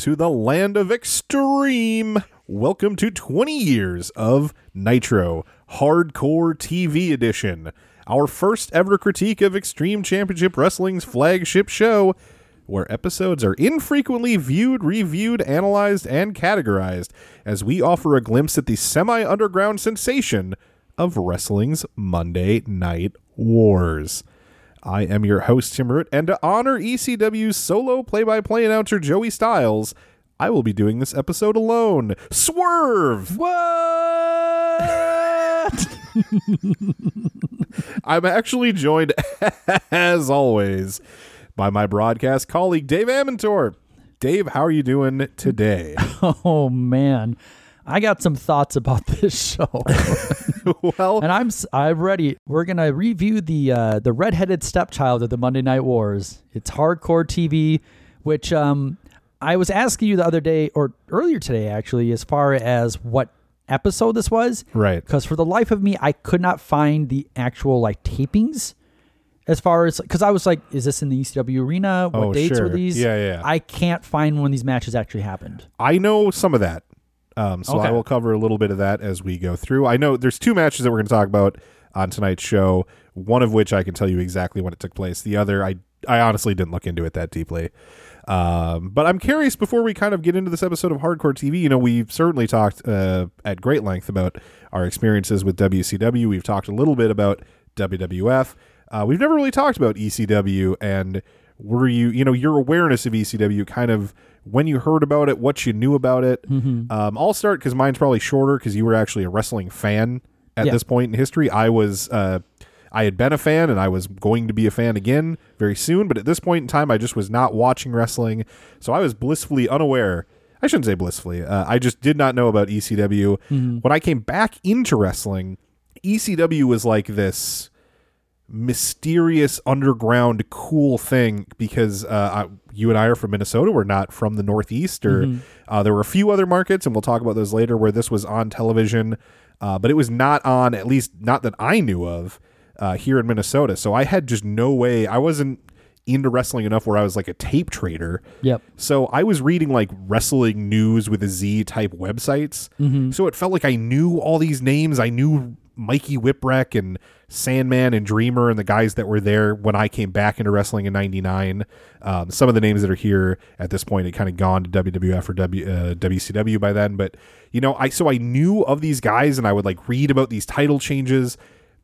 to the land of extreme. Welcome to 20 years of Nitro Hardcore TV Edition, our first ever critique of Extreme Championship Wrestling's flagship show, where episodes are infrequently viewed, reviewed, analyzed, and categorized as we offer a glimpse at the semi underground sensation of wrestling's Monday Night Wars. I am your host, Tim Root, and to honor ECW's solo play by play announcer Joey Styles, I will be doing this episode alone. Swerve! What? I'm actually joined, as always, by my broadcast colleague, Dave Amantor. Dave, how are you doing today? oh man, I got some thoughts about this show, well, and I'm I'm ready. We're gonna review the uh, the redheaded stepchild of the Monday Night Wars. It's hardcore TV, which um I was asking you the other day or earlier today actually, as far as what episode this was, right. because for the life of me, I could not find the actual like tapings. As far as because I was like, is this in the ECW arena? What Oh, dates sure. were these? Yeah, yeah. I can't find when these matches actually happened. I know some of that. Um, so I will cover a little bit of that as we go through. I know there's two matches that we're going to talk about on tonight's show. One of which I can tell you exactly when it took place. The other, I I honestly didn't look into it that deeply. Um, but I'm curious before we kind of get into this episode of Hardcore TV. You know, we've certainly talked uh, at great length about our experiences with WCW. We've talked a little bit about WWF. Uh, we've never really talked about ECW and were you you know your awareness of ECW kind of when you heard about it, what you knew about it. Um, I'll start because mine's probably shorter because you were actually a wrestling fan at Yeah. this point in history. I was uh, I had been a fan and I was going to be a fan again very soon, but at this point in time, I just was not watching wrestling, so I was blissfully unaware. I shouldn't say blissfully. Uh, I just did not know about ECW. When I came back into wrestling, ECW was like this mysterious underground cool thing because uh, I, you and I are from Minnesota. We're not from the Northeast, or uh, there were a few other markets, and we'll talk about those later, where this was on television, uh, but it was not on, at least not that I knew of, uh, here in Minnesota. So I had just no way. I wasn't into wrestling enough where I was like a tape trader. Yep. So I was reading like wrestling news with a Z type websites. So it felt like I knew all these names. I knew Mikey Whipwreck and Sandman and Dreamer and the guys that were there when I came back into wrestling in '99. Um, some of the names that are here at this point had kind of gone to WWF or w, uh, WCW by then. But you know, I so I knew of these guys and I would like read about these title changes.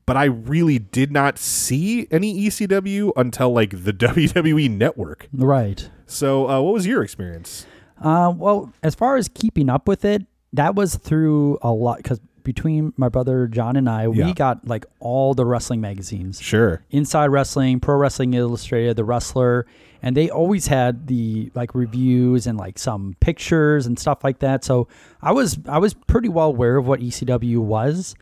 But I really did not see any ECW until like the WWE network. Right. So, uh, what was your experience? Uh, well, as far as keeping up with it, that was through a lot because between my brother John and I, Yeah. we got like all the wrestling magazines. Sure. Inside Wrestling, Pro Wrestling Illustrated, The Wrestler, and they always had the like reviews and like some pictures and stuff like that. So I was I was pretty well aware of what ECW was.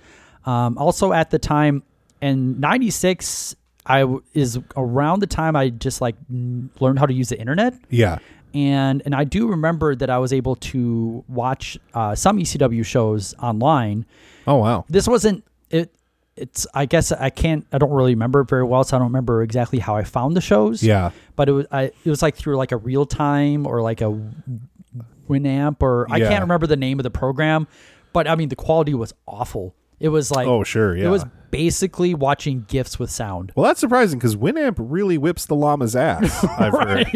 Um, also at the time in '96, I w- is around the time I just like n- learned how to use the internet Yeah. And and I do remember that I was able to watch uh, some ECW shows online. Oh wow. This wasn't it. It's I guess I can't I don't really remember it very well, so I don't remember exactly how I found the shows. Yeah. but it was I it was like through like a real time or like a Winamp or I Yeah. can't remember the name of the program, but I mean the quality was awful. It was like Oh sure. Yeah. it was basically watching gifs with sound. well, that's surprising because Winamp really whips the llama's ass. I've heard.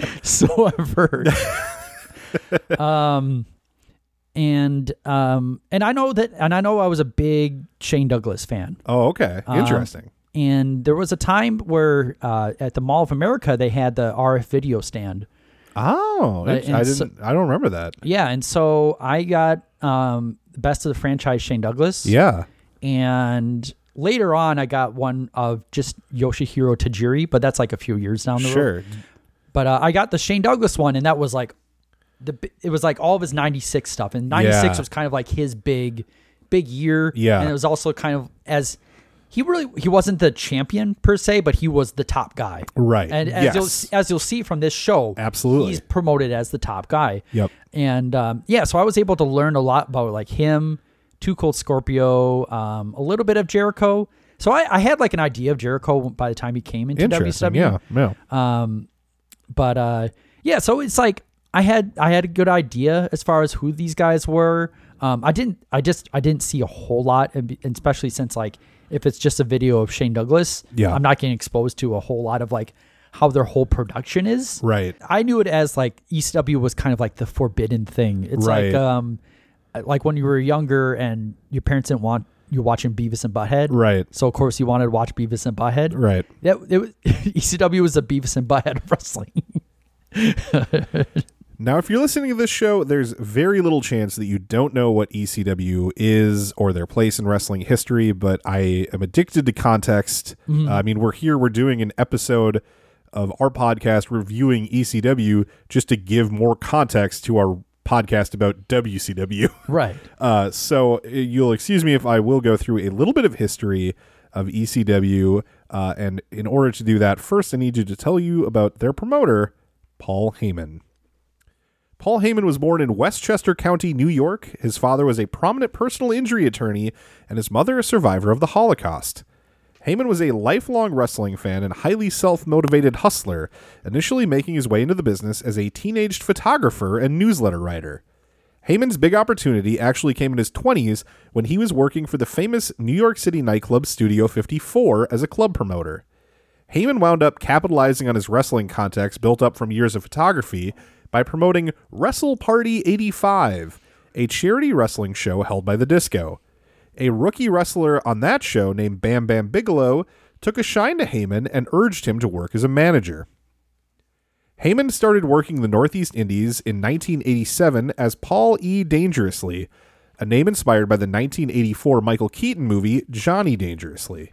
So I've heard. um, and um, and I know that, and I know I was a big Shane Douglas fan. Oh, okay. Um, Interesting. And there was a time where uh, at the Mall of America they had the RF video stand. oh, uh, I didn't. I don't remember that. Yeah, and so I got um, best of the franchise Shane Douglas. Yeah. and later on I got one of just Yoshihiro Tajiri, but that's like a few years down the road. Sure. But uh, I got the Shane Douglas one, and that was like the it was like all of his '96 stuff, and '96 Yeah. was kind of like his big big year. Yeah. and it was also kind of as he really he wasn't the champion per se, but he was the top guy. Right. And as Yes. you'll as you'll see from this show, Absolutely. he's promoted as the top guy. Yep. And um, yeah, so I was able to learn a lot about like him, Two Cold Scorpio, um, a little bit of Jericho. So I, I had like an idea of Jericho by the time he came into Interesting. WCW. Yeah. Yeah. Um, but uh, yeah, so it's like I had I had a good idea as far as who these guys were. Um, I didn't I just I didn't see a whole lot, and especially since like if it's just a video of Shane Douglas, Yeah. I'm not getting exposed to a whole lot of like how their whole production is. Right. I knew it as like ECW was kind of like the forbidden thing. It's Right. like um like when you were younger and your parents didn't want you watching Beavis and Butthead. Right. So of course you wanted to watch Beavis and Butthead. Right. That it was, ECW was the Beavis and Butthead of wrestling. Now, if you're listening to this show, there's very little chance that you don't know what ECW is or their place in wrestling history, but I am addicted to context. Mm-hmm. Uh, I mean, we're here, we're doing an episode of our podcast reviewing ECW just to give more context to our podcast about WCW. right. Uh, so uh, you'll excuse me if I will go through a little bit of history of ECW. Uh, and in order to do that, first I need you to tell you about their promoter, Paul Heyman. Paul Heyman was born in Westchester County, New York. His father was a prominent personal injury attorney, and his mother a survivor of the Holocaust. Heyman was a lifelong wrestling fan and highly self motivated hustler, initially making his way into the business as a teenaged photographer and newsletter writer. Heyman's big opportunity actually came in his 20s when he was working for the famous New York City nightclub Studio 54 as a club promoter. Heyman wound up capitalizing on his wrestling contacts built up from years of photography by promoting Wrestle Party 85, a charity wrestling show held by the Disco. A rookie wrestler on that show named Bam Bam Bigelow took a shine to Heyman and urged him to work as a manager. Heyman started working the Northeast Indies in 1987 as Paul E. Dangerously, a name inspired by the 1984 Michael Keaton movie Johnny Dangerously.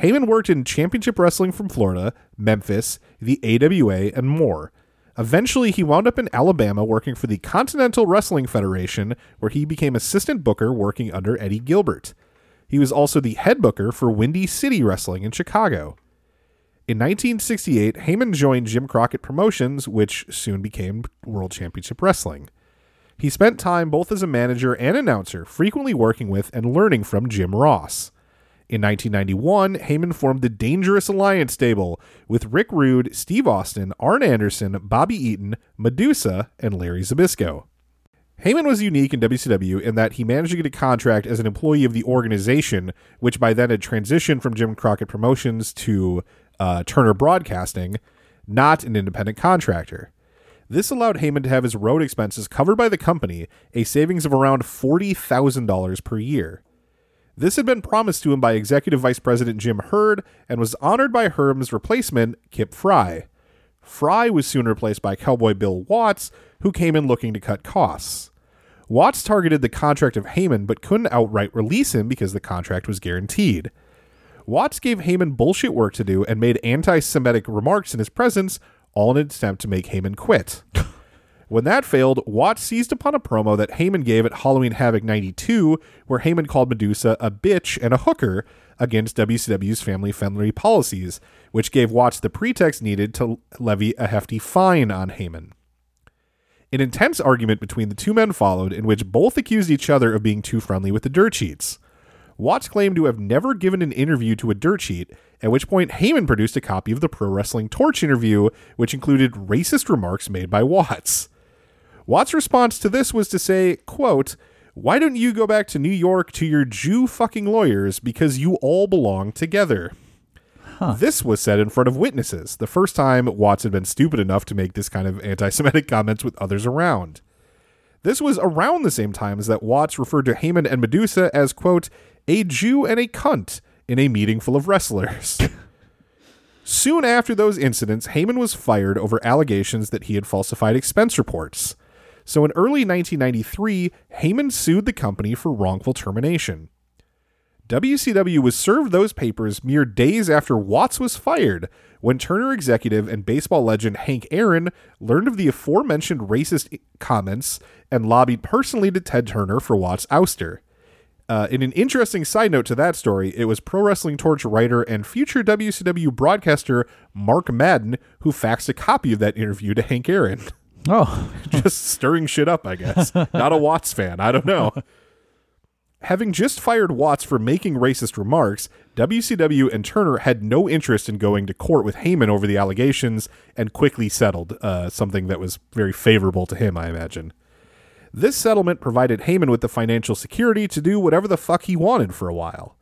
Heyman worked in championship wrestling from Florida, Memphis, the AWA, and more. Eventually, he wound up in Alabama working for the Continental Wrestling Federation, where he became assistant booker working under Eddie Gilbert. He was also the head booker for Windy City Wrestling in Chicago. In 1968, Heyman joined Jim Crockett Promotions, which soon became World Championship Wrestling. He spent time both as a manager and announcer, frequently working with and learning from Jim Ross. In 1991, Heyman formed the Dangerous Alliance stable with Rick Rude, Steve Austin, Arn Anderson, Bobby Eaton, Medusa, and Larry Zbyszko. Heyman was unique in WCW in that he managed to get a contract as an employee of the organization, which by then had transitioned from Jim Crockett Promotions to uh, Turner Broadcasting, not an independent contractor. This allowed Heyman to have his road expenses covered by the company, a savings of around $40,000 per year. This had been promised to him by Executive Vice President Jim Herd and was honored by Herd's replacement, Kip Frey. Frey was soon replaced by Cowboy Bill Watts, who came in looking to cut costs. Watts targeted the contract of Heyman but couldn't outright release him because the contract was guaranteed. Watts gave Heyman bullshit work to do and made anti Semitic remarks in his presence, all in an attempt to make Heyman quit. When that failed, Watts seized upon a promo that Heyman gave at Halloween Havoc 92, where Heyman called Medusa a bitch and a hooker against WCW's family friendly policies, which gave Watts the pretext needed to levy a hefty fine on Heyman. An intense argument between the two men followed, in which both accused each other of being too friendly with the dirt sheets. Watts claimed to have never given an interview to a dirt sheet, at which point Heyman produced a copy of the Pro Wrestling Torch interview, which included racist remarks made by Watts. Watts' response to this was to say, quote, Why don't you go back to New York to your Jew fucking lawyers because you all belong together? This was said in front of witnesses, the first time Watts had been stupid enough to make this kind of anti Semitic comments with others around. This was around the same time as that Watts referred to Heyman and Medusa as, quote, a Jew and a cunt in a meeting full of wrestlers. Soon after those incidents, Heyman was fired over allegations that he had falsified expense reports. So in early 1993, Heyman sued the company for wrongful termination. WCW was served those papers mere days after Watts was fired, when Turner executive and baseball legend Hank Aaron learned of the aforementioned racist comments and lobbied personally to Ted Turner for Watts' ouster. Uh, in an interesting side note to that story, it was Pro Wrestling Torch writer and future WCW broadcaster Mark Madden who faxed a copy of that interview to Hank Aaron. Oh, just stirring shit up, I guess. Not a Watts fan. I don't know. Having just fired Watts for making racist remarks, WCW and Turner had no interest in going to court with Heyman over the allegations and quickly settled, uh, something that was very favorable to him, I imagine. This settlement provided Heyman with the financial security to do whatever the fuck he wanted for a while.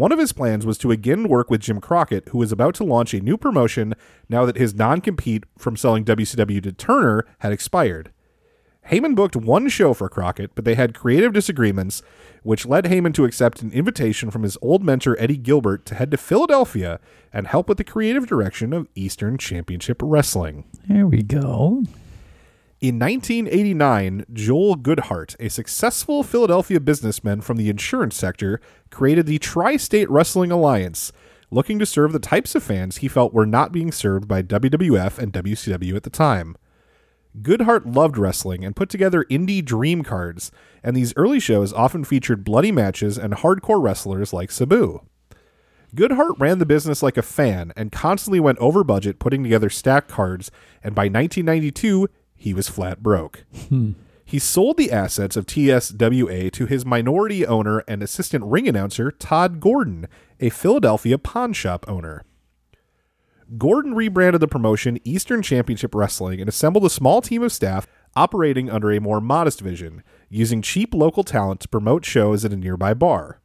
One of his plans was to again work with Jim Crockett, who was about to launch a new promotion now that his non compete from selling WCW to Turner had expired. Heyman booked one show for Crockett, but they had creative disagreements, which led Heyman to accept an invitation from his old mentor Eddie Gilbert to head to Philadelphia and help with the creative direction of Eastern Championship Wrestling. here we go. In 1989, Joel Goodhart, a successful Philadelphia businessman from the insurance sector, created the Tri State Wrestling Alliance, looking to serve the types of fans he felt were not being served by WWF and WCW at the time. Goodhart loved wrestling and put together indie dream cards, and these early shows often featured bloody matches and hardcore wrestlers like Sabu. Goodhart ran the business like a fan and constantly went over budget putting together stack cards, and by 1992, he was flat broke. Hmm. He sold the assets of TSWA to his minority owner and assistant ring announcer, Todd Gordon, a Philadelphia pawn shop owner. Gordon rebranded the promotion Eastern Championship Wrestling and assembled a small team of staff operating under a more modest vision, using cheap local talent to promote shows at a nearby bar.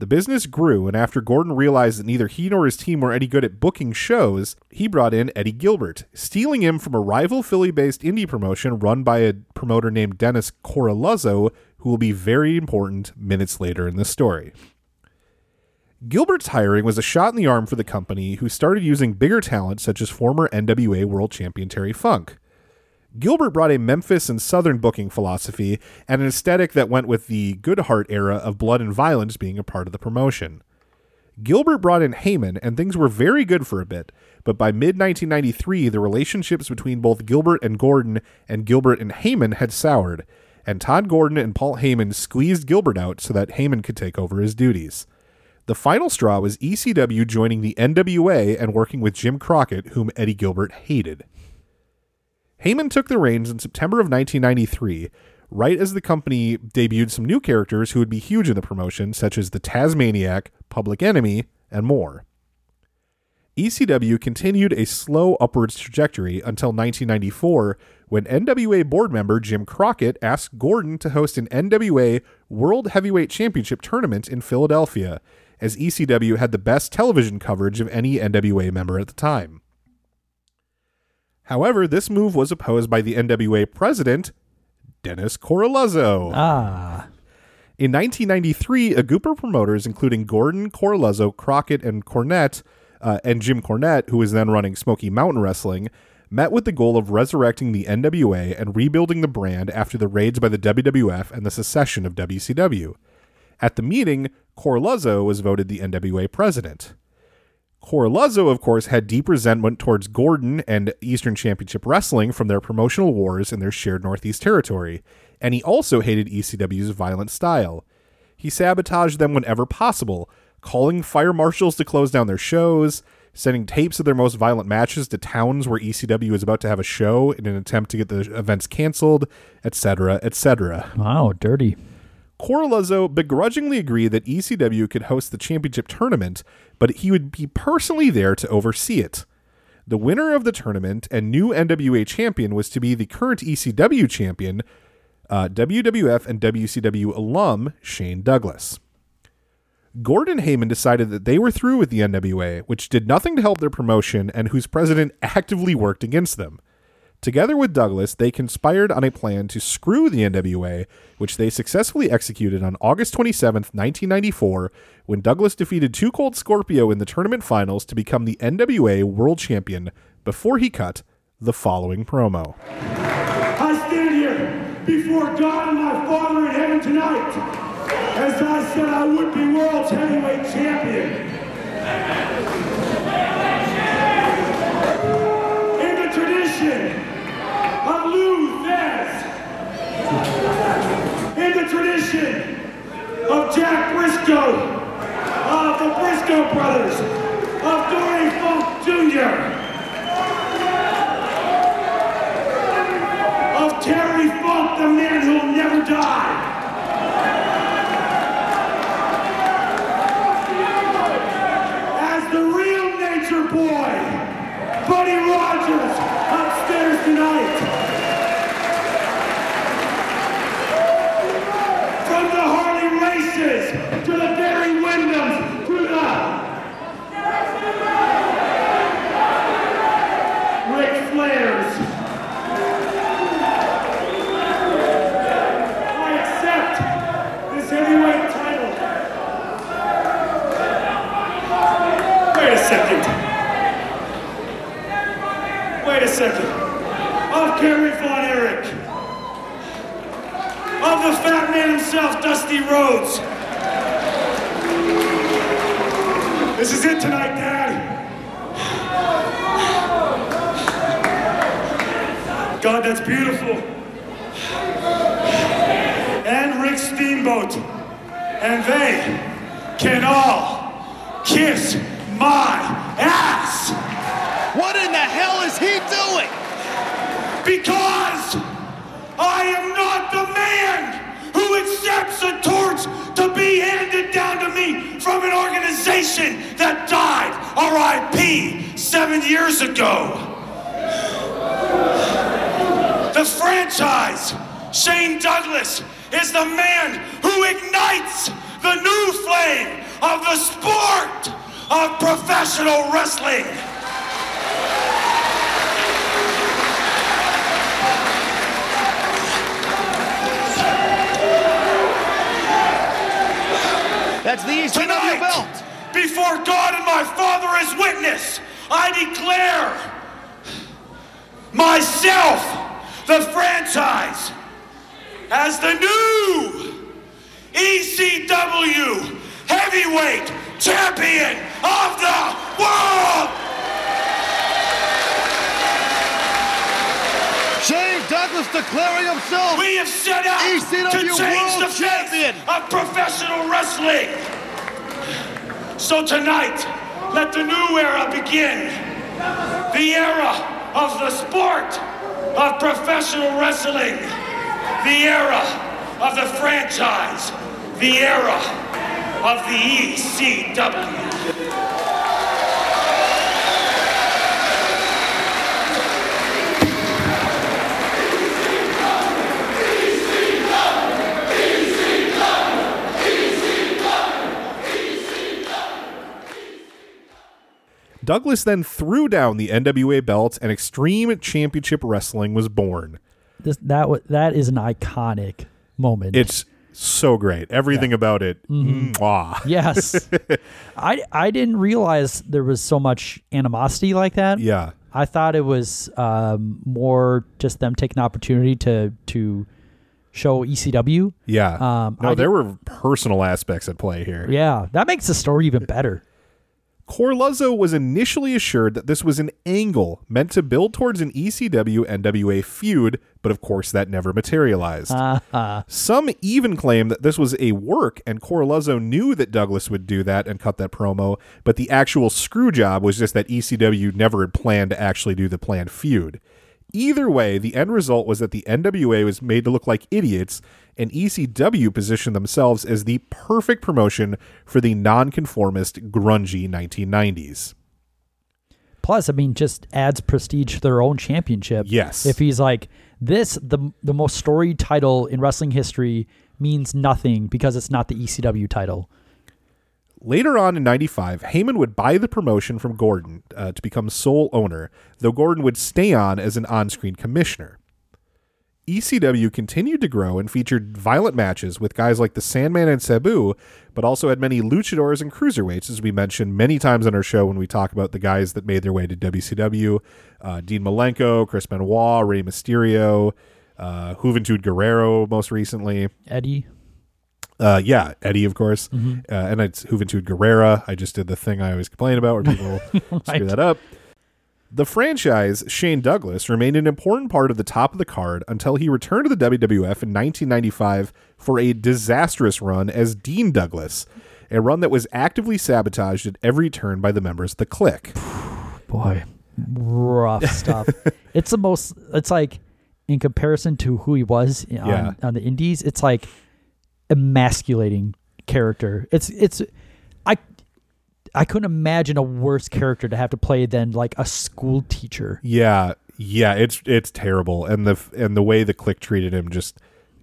The business grew, and after Gordon realized that neither he nor his team were any good at booking shows, he brought in Eddie Gilbert, stealing him from a rival Philly based indie promotion run by a promoter named Dennis Coraluzzo, who will be very important minutes later in the story. Gilbert's hiring was a shot in the arm for the company, who started using bigger talent such as former NWA World Champion Terry Funk. Gilbert brought a Memphis and Southern booking philosophy and an aesthetic that went with the Goodhart era of blood and violence being a part of the promotion. Gilbert brought in Heyman, and things were very good for a bit, but by mid 1993, the relationships between both Gilbert and Gordon and Gilbert and Heyman had soured, and Todd Gordon and Paul Heyman squeezed Gilbert out so that Heyman could take over his duties. The final straw was ECW joining the NWA and working with Jim Crockett, whom Eddie Gilbert hated. Heyman took the reins in September of 1993, right as the company debuted some new characters who would be huge in the promotion, such as the Tasmaniac, Public Enemy, and more. ECW continued a slow upwards trajectory until 1994 when NWA board member Jim Crockett asked Gordon to host an NWA World Heavyweight Championship tournament in Philadelphia, as ECW had the best television coverage of any NWA member at the time. However, this move was opposed by the NWA president, Dennis Coraluzzo. Ah, In 1993, a group of promoters, including Gordon, Coraluzzo, Crockett, and Cornette, uh, and Jim Cornette, who was then running Smoky Mountain Wrestling, met with the goal of resurrecting the NWA and rebuilding the brand after the raids by the WWF and the secession of WCW. At the meeting, Coraluzzo was voted the NWA president. Coraluzzo, of course, had deep resentment towards Gordon and Eastern Championship Wrestling from their promotional wars in their shared Northeast territory, and he also hated ECW's violent style. He sabotaged them whenever possible, calling fire marshals to close down their shows, sending tapes of their most violent matches to towns where ECW was about to have a show in an attempt to get the events canceled, etc., etc. wow, dirty. Coraluzzo begrudgingly agreed that ECW could host the championship tournament, but he would be personally there to oversee it. The winner of the tournament and new NWA champion was to be the current ECW champion, uh, WWF and WCW alum Shane Douglas. Gordon Heyman decided that they were through with the NWA, which did nothing to help their promotion and whose president actively worked against them. Together with Douglas, they conspired on a plan to screw the NWA, which they successfully executed on August 27, 1994, when Douglas defeated Two Cold Scorpio in the tournament finals to become the NWA World Champion before he cut the following promo. I stand here before God and my Father in heaven tonight As I said, I would be world heavyweight champion. In the tradition In the tradition of Jack Brisco, of the Brisco brothers, of Dory Funk Jr., of Terry Funk, the man who'll never die. As the real nature boy, Buddy Rogers, upstairs tonight. Wrestling. The era of the franchise. The era of the ECW. Douglas then threw down the NWA belt and Extreme Championship Wrestling was born. This, that that is an iconic moment. It's so great. Everything about it. Mwah. yes. I I didn't realize there was so much animosity like that. Yeah. I thought it was um, more just them taking the opportunity to to show ECW. Yeah. Um, no, I there did- were personal aspects at play here. Yeah, that makes the story even better. Coraluzzo was initially assured that this was an angle meant to build towards an ECW NWA feud, but of course that never materialized. Uh-huh. Some even claim that this was a work and Coraluzzo knew that Douglas would do that and cut that promo, but the actual screw job was just that ECW never had planned to actually do the planned feud. Either way, the end result was that the NWA was made to look like idiots, and ECW positioned themselves as the perfect promotion for the nonconformist, grungy 1990s. Plus, I mean, just adds prestige to their own championship. Yes. If he's like this, the the most storied title in wrestling history means nothing because it's not the ECW title. Later on in 95, Heyman would buy the promotion from Gordon uh, to become sole owner, though Gordon would stay on as an on screen commissioner. ECW continued to grow and featured violent matches with guys like the Sandman and Sabu, but also had many luchadors and cruiserweights, as we mentioned many times on our show when we talk about the guys that made their way to WCW uh, Dean Malenko, Chris Benoit, Rey Mysterio, uh, Juventud Guerrero most recently. Eddie, Uh, yeah, Eddie, of course, uh, and it's Juventud Guerrera. I just did the thing I always complain about, where people screw that up. The franchise, Shane Douglas, remained an important part of the top of the card until he returned to the WWF in 1995 for a disastrous run as Dean Douglas, a run that was actively sabotaged at every turn by the members of the clique. Boy, rough stuff. it's the most. It's like in comparison to who he was on, Yeah. on the Indies. It's like emasculating character. It's it's I I couldn't imagine a worse character to have to play than like a school teacher. Yeah, yeah, it's it's terrible, and the and the way the clique treated him just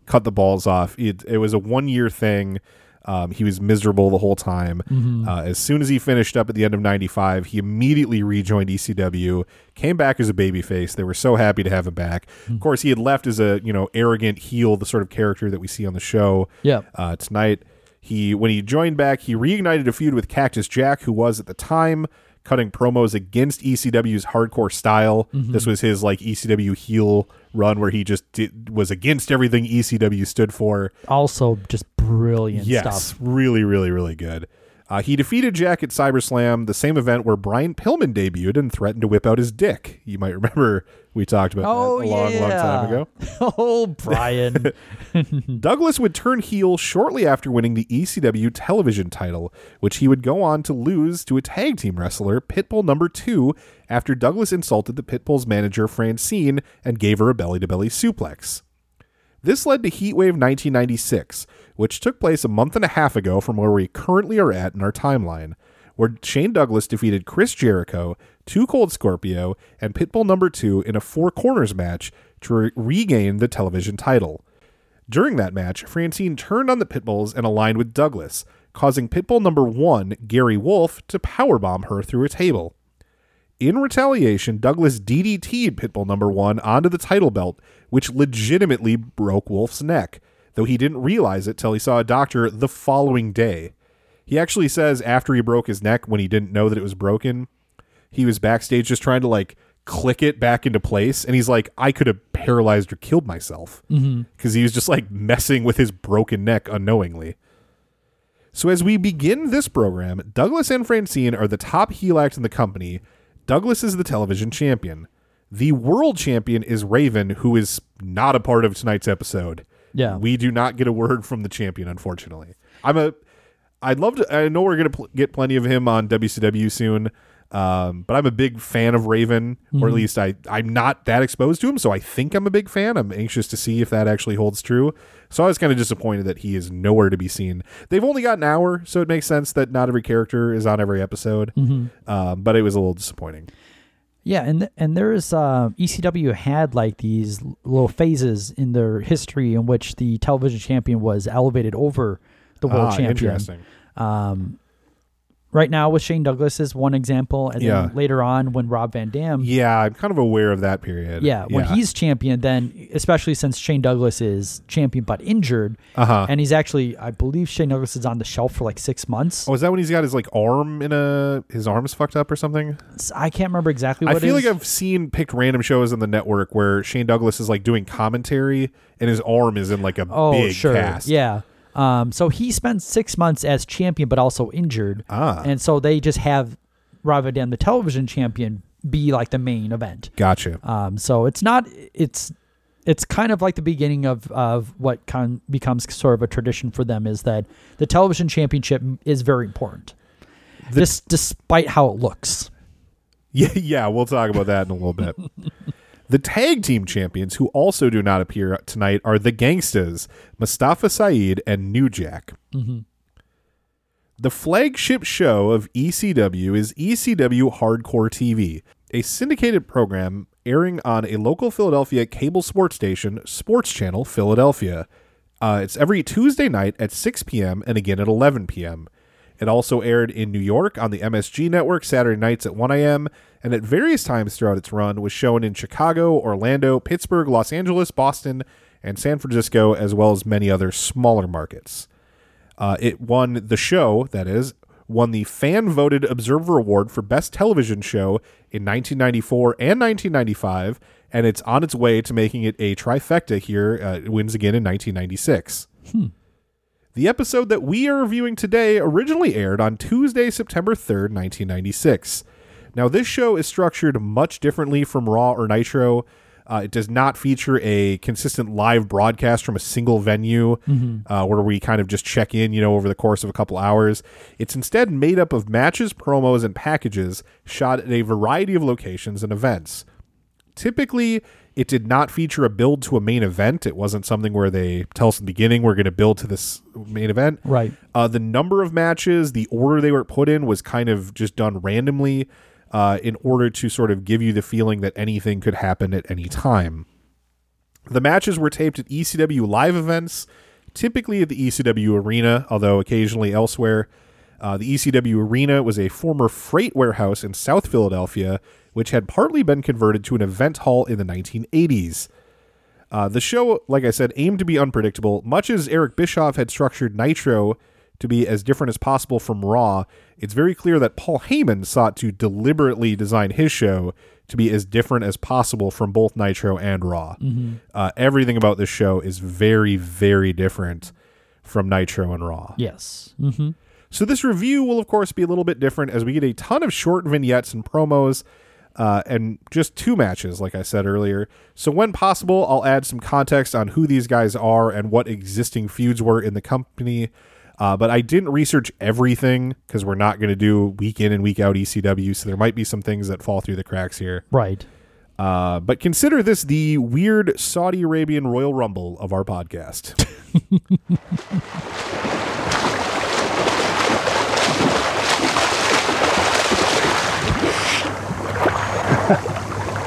cut the balls off. It it was a one year thing. Um, he was miserable the whole time. Uh, as soon as he finished up at the end of '95, he immediately rejoined ECW, came back as a babyface. They were so happy to have him back. Of course, he had left as a you know arrogant heel, the sort of character that we see on the show Yeah. uh, tonight. He when he joined back, he reignited a feud with Cactus Jack, who was at the time cutting promos against ECW's hardcore style. This was his like ECW heel run where he just did, was against everything ECW stood for. Also, just brilliant Yes, stuff. really, really, really good. Uh, he defeated Jack at CyberSlam, the same event where Brian Pillman debuted and threatened to whip out his dick. You might remember we talked about Oh that a long, yeah. long time ago. oh, Brian. Douglas would turn heel shortly after winning the ECW television title, which he would go on to lose to a tag team wrestler, Pitbull number two, after Douglas insulted the Pitbull's manager, Francine, and gave her a belly to belly suplex. This led to Heatwave 1996, which took place a month and a half ago from where we currently are at in our timeline, where Shane Douglas defeated Chris Jericho, Two Cold Scorpio, and Pitbull number two in a four corners match to re- regain the television title. During that match, Francine turned on the Pitbulls and aligned with Douglas, causing Pitbull number one, Gary Wolf, to powerbomb her through a table. In retaliation, Douglas DDT'd Pitbull number one onto the title belt, which legitimately broke Wolf's neck, though he didn't realize it till he saw a doctor the following day. He actually says after he broke his neck, when he didn't know that it was broken, he was backstage just trying to like click it back into place. And he's like, I could have paralyzed or killed myself mm-hmm. because he was just like messing with his broken neck unknowingly. So as we begin this program, Douglas and Francine are the top heel act in the company. Douglas is the television champion. The world champion is Raven, who is not a part of tonight's episode. Yeah. We do not get a word from the champion, unfortunately. I'm a. I'd love to. I know we're gonna pl- get plenty of him on WCW soon, um, but I'm a big fan of Raven, or at least I I'm not that exposed to him, so I think I'm a big fan. I'm anxious to see if that actually holds true. So I was kind of disappointed that he is nowhere to be seen. They've only got an hour, so it makes sense that not every character is on every episode. Um, but it was a little disappointing. Yeah, and and there's uh, ECW had like these little phases in their history in which the television champion was elevated over the world Ah, champion. interesting. Um, right now with Shane Douglas is one example, and Yeah. then later on when Rob Van Dam, Yeah, I'm kind of aware of that period. yeah, when he's champion, then especially since Shane Douglas is champion but injured, uh-huh. and he's actually, I believe Shane Douglas is on the shelf for like six months. Oh, is that when he's got his like arm in a his arm's fucked up or something? I can't remember exactly I feel like. I've seen picked random shows on the network where Shane Douglas is like doing commentary and his arm is in like a Oh, big sure. cast. Yeah. Um, so he spent six months as champion, but also injured. Ah. And so they just have Rob Van Dam, the television champion, be like the main event. Gotcha. Um, so it's not. It's it's kind of like the beginning of of what con- becomes sort of a tradition for them is that the television championship is very important. This, despite how it looks. Yeah, yeah, we'll talk about that in a little bit. the tag team champions who also do not appear tonight are the Gangstas, Mustafa Saeed and New Jack. The flagship show of ECW is ECW Hardcore TV, a syndicated program airing on a local Philadelphia cable sports station, Sports Channel Philadelphia. Uh, it's every Tuesday night at 6 p.m. and again at 11 p.m. It also aired in New York on the MSG network Saturday nights at 1 a.m. and at various times throughout its run was shown in Chicago, Orlando, Pittsburgh, Los Angeles, Boston, and San Francisco, as well as many other smaller markets. Uh, it won the show, that is, won the fan voted Observer Award for Best Television Show in 1994 and 1995, and it's on its way to making it a trifecta here. Uh, it wins again in 1996. The episode that we are reviewing today originally aired on Tuesday, September 3rd, 1996. Now, this show is structured much differently from Raw or Nitro. Uh, it does not feature a consistent live broadcast from a single venue uh, where we kind of just check in, you know, over the course of a couple hours. It's instead made up of matches, promos, and packages shot at a variety of locations and events typically it did not feature a build to a main event. It wasn't something where they tell us in the beginning we're going to build to this main event. Right. Uh, the number of matches, the order they were put in was kind of just done randomly uh, in order to sort of give you the feeling that anything could happen at any time. The matches were taped at ECW live events, typically at the ECW arena, although occasionally elsewhere. Uh, the ECW arena was a former freight warehouse in South Philadelphia, which had partly been converted to an event hall in the 1980s. Uh, the show, like I said, aimed to be unpredictable. Much as Eric Bischoff had structured Nitro to be as different as possible from Raw, it's very clear that Paul Heyman sought to deliberately design his show to be as different as possible from both Nitro and Raw. Uh, everything about this show is very, very different from Nitro and Raw. Yes. hmm So this review will, of course, be a little bit different as we get a ton of short vignettes and promos, uh, and just two matches, like I said earlier. So when possible, I'll add some context on who these guys are and what existing feuds were in the company. Uh, but I didn't research everything because we're not going to do week in and week out ECW, so there might be some things that fall through the cracks here. Right. Uh, but consider this the weird Saudi Arabian Royal Rumble of our podcast.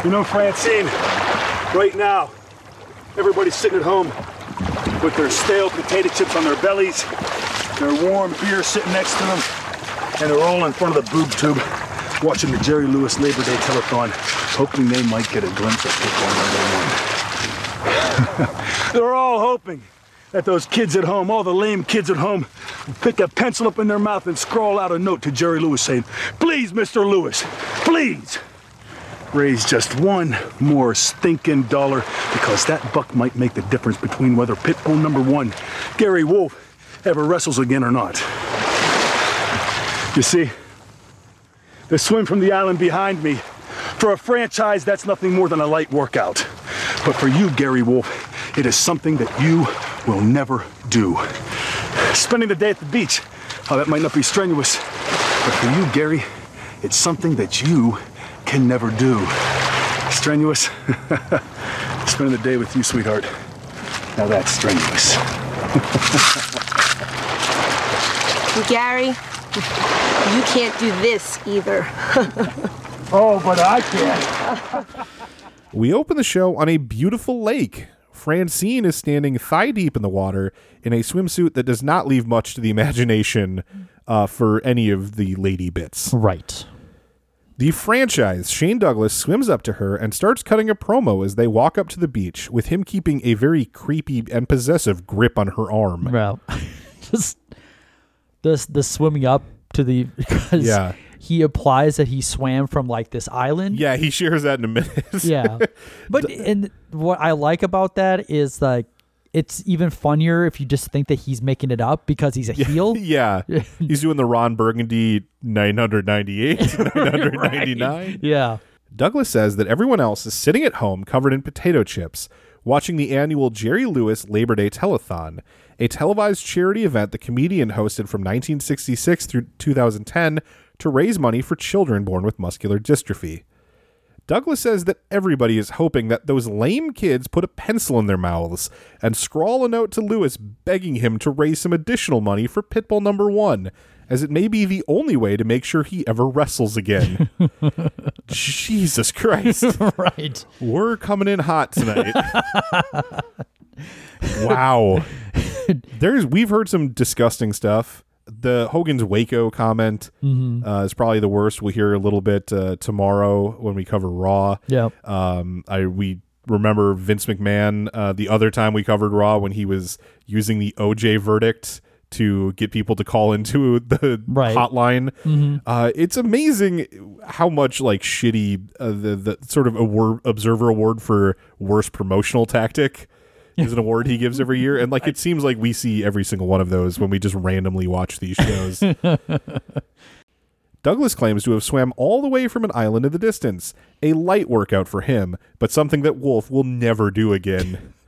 You know, Francine, right now, everybody's sitting at home with their stale potato chips on their bellies, their warm beer sitting next to them, and they're all in front of the boob tube watching the Jerry Lewis Labor Day telethon, hoping they might get a glimpse of number one. they're all hoping that those kids at home, all the lame kids at home, pick a pencil up in their mouth and scrawl out a note to Jerry Lewis saying, Please, Mr. Lewis, please raise just one more stinking dollar because that buck might make the difference between whether Pitbull number one, Gary Wolf, ever wrestles again or not. You see, the swim from the island behind me, for a franchise, that's nothing more than a light workout. But for you, Gary Wolf, it is something that you will never do. Spending the day at the beach, oh, that might not be strenuous. But for you, Gary, it's something that you can never do. Strenuous? Spending the day with you, sweetheart. Now that's strenuous. Gary, you can't do this either. Oh, but I can. We open the show on a beautiful lake. Francine is standing thigh deep in the water in a swimsuit that does not leave much to the imagination uh, for any of the lady bits. Right. The franchise, Shane Douglas, swims up to her and starts cutting a promo as they walk up to the beach, with him keeping a very creepy and possessive grip on her arm. Well, just this the swimming up to the because Yeah. he applies that he swam from like this island. Yeah, he shares that in a minute. Yeah. But and what I like about that is like it's even funnier if you just think that he's making it up because he's a heel. yeah. He's doing the Ron Burgundy 998, 999. Yeah. Douglas says that everyone else is sitting at home covered in potato chips, watching the annual Jerry Lewis Labor Day Telethon, a televised charity event the comedian hosted from 1966 through 2010 to raise money for children born with muscular dystrophy. Douglas says that everybody is hoping that those lame kids put a pencil in their mouths and scrawl a note to Lewis begging him to raise some additional money for Pitbull number one, as it may be the only way to make sure he ever wrestles again. Jesus Christ. right. We're coming in hot tonight. wow. There's we've heard some disgusting stuff. The Hogan's Waco comment uh, is probably the worst. We'll hear a little bit uh, tomorrow when we cover Raw. Yeah. Um, I we remember Vince McMahon uh, the other time we covered Raw when he was using the OJ verdict to get people to call into the Right. hotline. Uh, it's amazing how much like shitty uh, the the sort of award, observer award for worst promotional tactic is an award he gives every year, and like it seems like we see every single one of those when we just randomly watch these shows. Douglas claims to have swam all the way from an island in the distance, a light workout for him, but something that Wolf will never do again.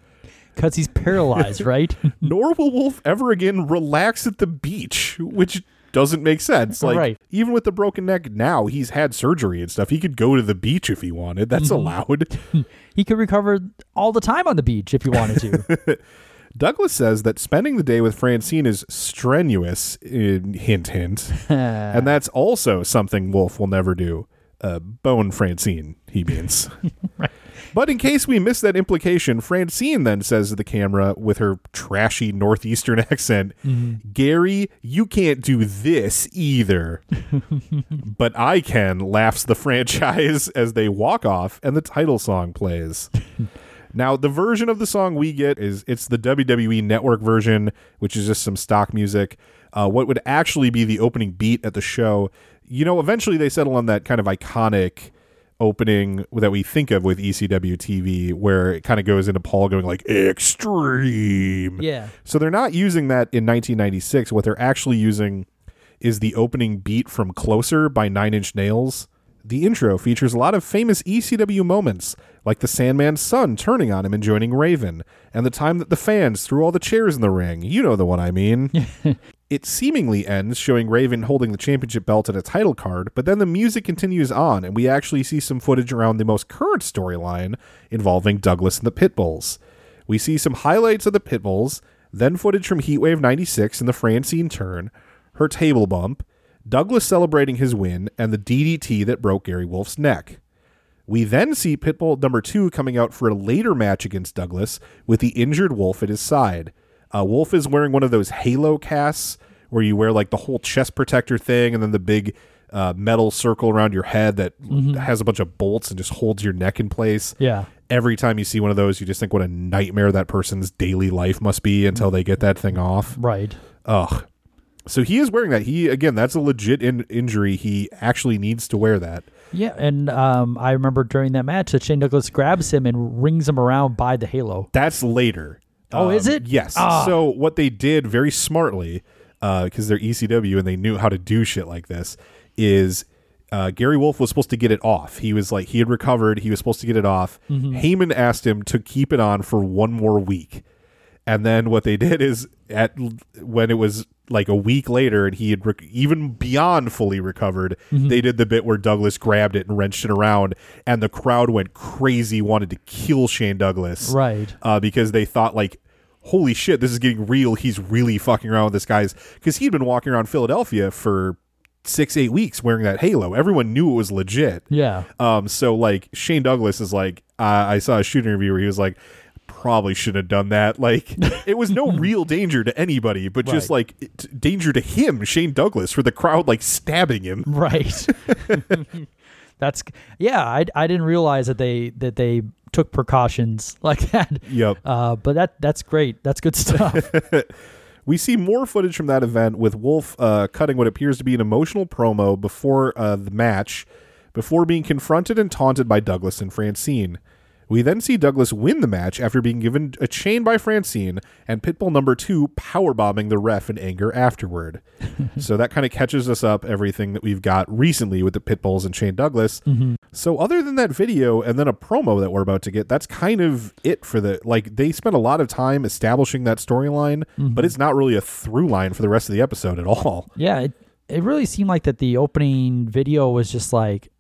Because he's paralyzed, right? Nor will Wolf ever again relax at the beach, which doesn't make sense. Like Right. even with the broken neck now, he's had surgery and stuff. He could go to the beach if he wanted. That's mm-hmm. allowed. he could recover all the time on the beach if he wanted to. Douglas says that spending the day with Francine is strenuous, hint, hint. and that's also something Wolf will never do. Uh, bone Francine, he means. But in case we miss that implication, Francine then says to the camera with her trashy Northeastern accent, Gary, you can't do this either. but I can, laughs the franchise as they walk off and the title song plays. Now, the version of the song we get is it's the WWE Network version, which is just some stock music. Uh, what would actually be the opening beat at the show? You know, eventually they settle on that kind of iconic opening that we think of with ECW TV, where it kind of goes into Paul going like extreme. Yeah. So they're not using that in 1996. What they're actually using is the opening beat from Closer by Nine Inch Nails. The intro features a lot of famous ECW moments, like the Sandman's son turning on him and joining Raven, and the time that the fans threw all the chairs in the ring. You know the one I mean. it seemingly ends showing Raven holding the championship belt and a title card, but then the music continues on, and we actually see some footage around the most current storyline involving Douglas and the Pitbulls. We see some highlights of the Pitbulls, then footage from Heatwave 96 and the Francine turn, her table bump, Douglas celebrating his win, and the DDT that broke Gary Wolf's neck. We then see Pitbull number two coming out for a later match against Douglas with the injured Wolf at his side. Uh, Wolf is wearing one of those halo casts where you wear like the whole chest protector thing and then the big uh, metal circle around your head that has a bunch of bolts and just holds your neck in place. Yeah. Every time you see one of those, you just think what a nightmare that person's daily life must be until they get that thing off. Right. Ugh. So he is wearing that. He again, that's a legit in- injury. He actually needs to wear that. Yeah, and um, I remember during that match that Shane Douglas grabs him and rings him around by the halo. That's later. Oh, is Um, it? Yes. Ah. So what they did very smartly, because they're ECW and they knew how to do shit like this, is uh, Gary Wolf was supposed to get it off. He was like he had recovered. He was supposed to get it off. Mm-hmm. Heyman asked him to keep it on for one more week. And then what they did is at when it was like a week later and he had rec- even beyond fully recovered, Mm-hmm. they did the bit where Douglas grabbed it and wrenched it around, and the crowd went crazy, wanted to kill Shane Douglas, Right. Uh, because they thought like, holy shit, this is getting real. He's really fucking around with this guy's because he'd been walking around Philadelphia for six eight weeks wearing that halo. Everyone knew it was legit. Yeah. Um, so like Shane Douglas is like, uh, I saw a shoot interview where he was like, probably should have done that. Like, it was no real danger to anybody, but just like it, danger to him, Shane Douglas, for the crowd like stabbing him. Right. That's yeah. I, I didn't realize that they that they took precautions like that. Yep. Uh, but that that's great. That's good stuff. We see more footage from that event with Wolf uh, cutting what appears to be an emotional promo before uh, the match, before being confronted and taunted by Douglas and Francine. We then see Douglas win the match after being given a chain by Francine and Pitbull number two powerbombing the ref in anger afterward. so that kind of catches us up everything that we've got recently with the Pitbulls and Shane Douglas. Mm-hmm. So other than that video and then a promo that we're about to get, that's kind of it for the like they spent a lot of time establishing that storyline, mm-hmm. but it's not really a through line for the rest of the episode at all. yeah. It, it really seemed like that the opening video was just like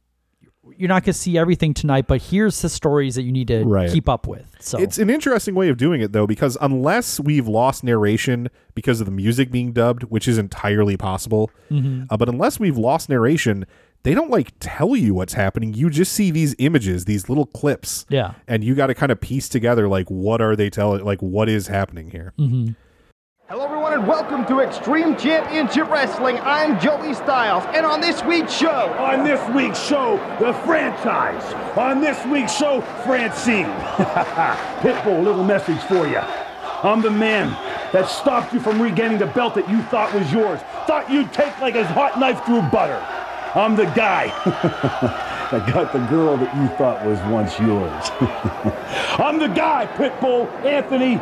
you're not going to see everything tonight, but here's the stories that you need to Right. keep up with. So It's an interesting way of doing it though, because unless we've lost narration because of the music being dubbed, which is entirely possible, uh, but unless we've lost narration, they don't like tell you what's happening. You just see these images, these little clips, yeah. and you got to kind of piece together like what are they telling, like what is happening here. Hello, everyone, and welcome to Extreme Championship Wrestling. I'm Joey Styles, and on this week's show, On this week's show, the franchise. On this week's show, Francine. Pitbull, little message for you. I'm the man that stopped you from regaining the belt that you thought was yours. Thought you'd take like a hot knife through butter. I'm the guy that got the girl that you thought was once yours. I'm the guy, Pitbull, Anthony,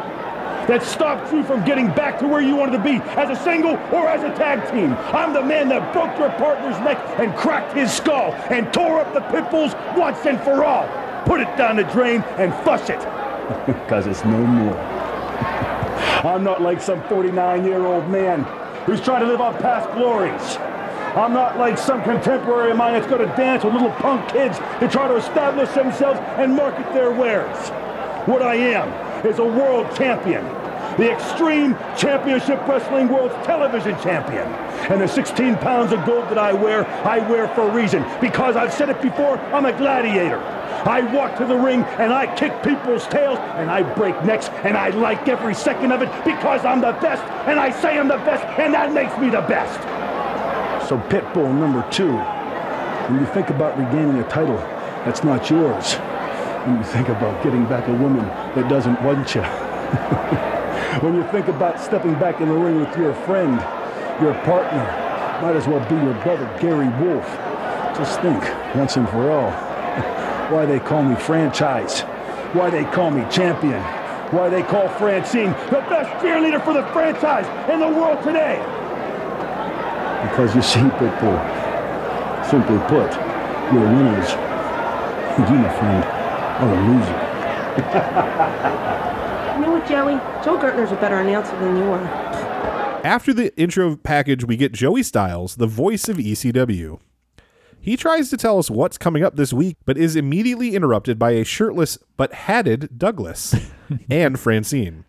that stopped you from getting back to where you wanted to be as a single or as a tag team. I'm the man that broke your partner's neck and cracked his skull and tore up the Pitbulls once and for all. Put it down the drain and fuss it, because it's no more. I'm not like some 49 year old man who's trying to live on past glories. I'm not like some contemporary of mine that's going to dance with little punk kids to try to establish themselves and market their wares. What I am is a world champion, the Extreme Championship Wrestling World's television champion. And the 16 pounds of gold that I wear, I wear for a reason. Because I've said it before, I'm a gladiator. I walk to the ring and I kick people's tails and I break necks and I like every second of it because I'm the best and I say I'm the best and that makes me the best. So Pitbull number two, when you think about regaining a title that's not yours, when you think about getting back a woman that doesn't want you, when you think about stepping back in the ring with your friend, your partner, might as well be your brother Gary Wolf. Just think, once and for all, why they call me franchise, why they call me champion, why they call Francine the best cheerleader for the franchise in the world today. Because you see, Pitbull, simply put, you're winners. And you, my friend, are a loser. You know what, Joey? Joe Gertner's a better announcer than you are. After the intro package, we get Joey Styles, the voice of ECW. He tries to tell us what's coming up this week, but is immediately interrupted by a shirtless but hatted Douglas and Francine.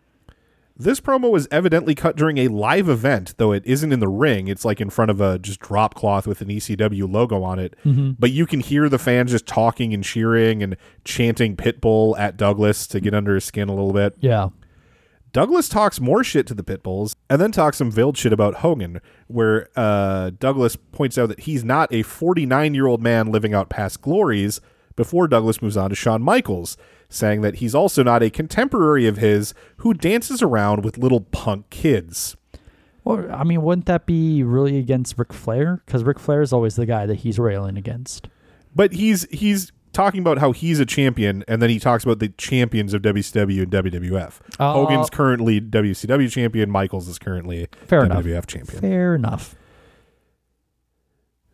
This promo was evidently cut during a live event, though it isn't in the ring. It's like in front of a just drop cloth with an ECW logo on it. But you can hear the fans just talking and cheering and chanting Pitbull at Douglas to get under his skin a little bit. Yeah. Douglas talks more shit to the Pitbulls and then talks some veiled shit about Hogan, where uh, Douglas points out that he's not a 49 year old man living out past glories before Douglas moves on to Shawn Michaels, saying that he's also not a contemporary of his who dances around with little punk kids. Well, I mean, wouldn't that be really against Ric Flair? Because Ric Flair is always the guy that he's railing against. But he's he's talking about how he's a champion, and then he talks about the champions of WCW and WWF. Oh. Uh, Hogan's currently WCW champion. Michaels is currently Fair WWF enough. champion. Fair enough.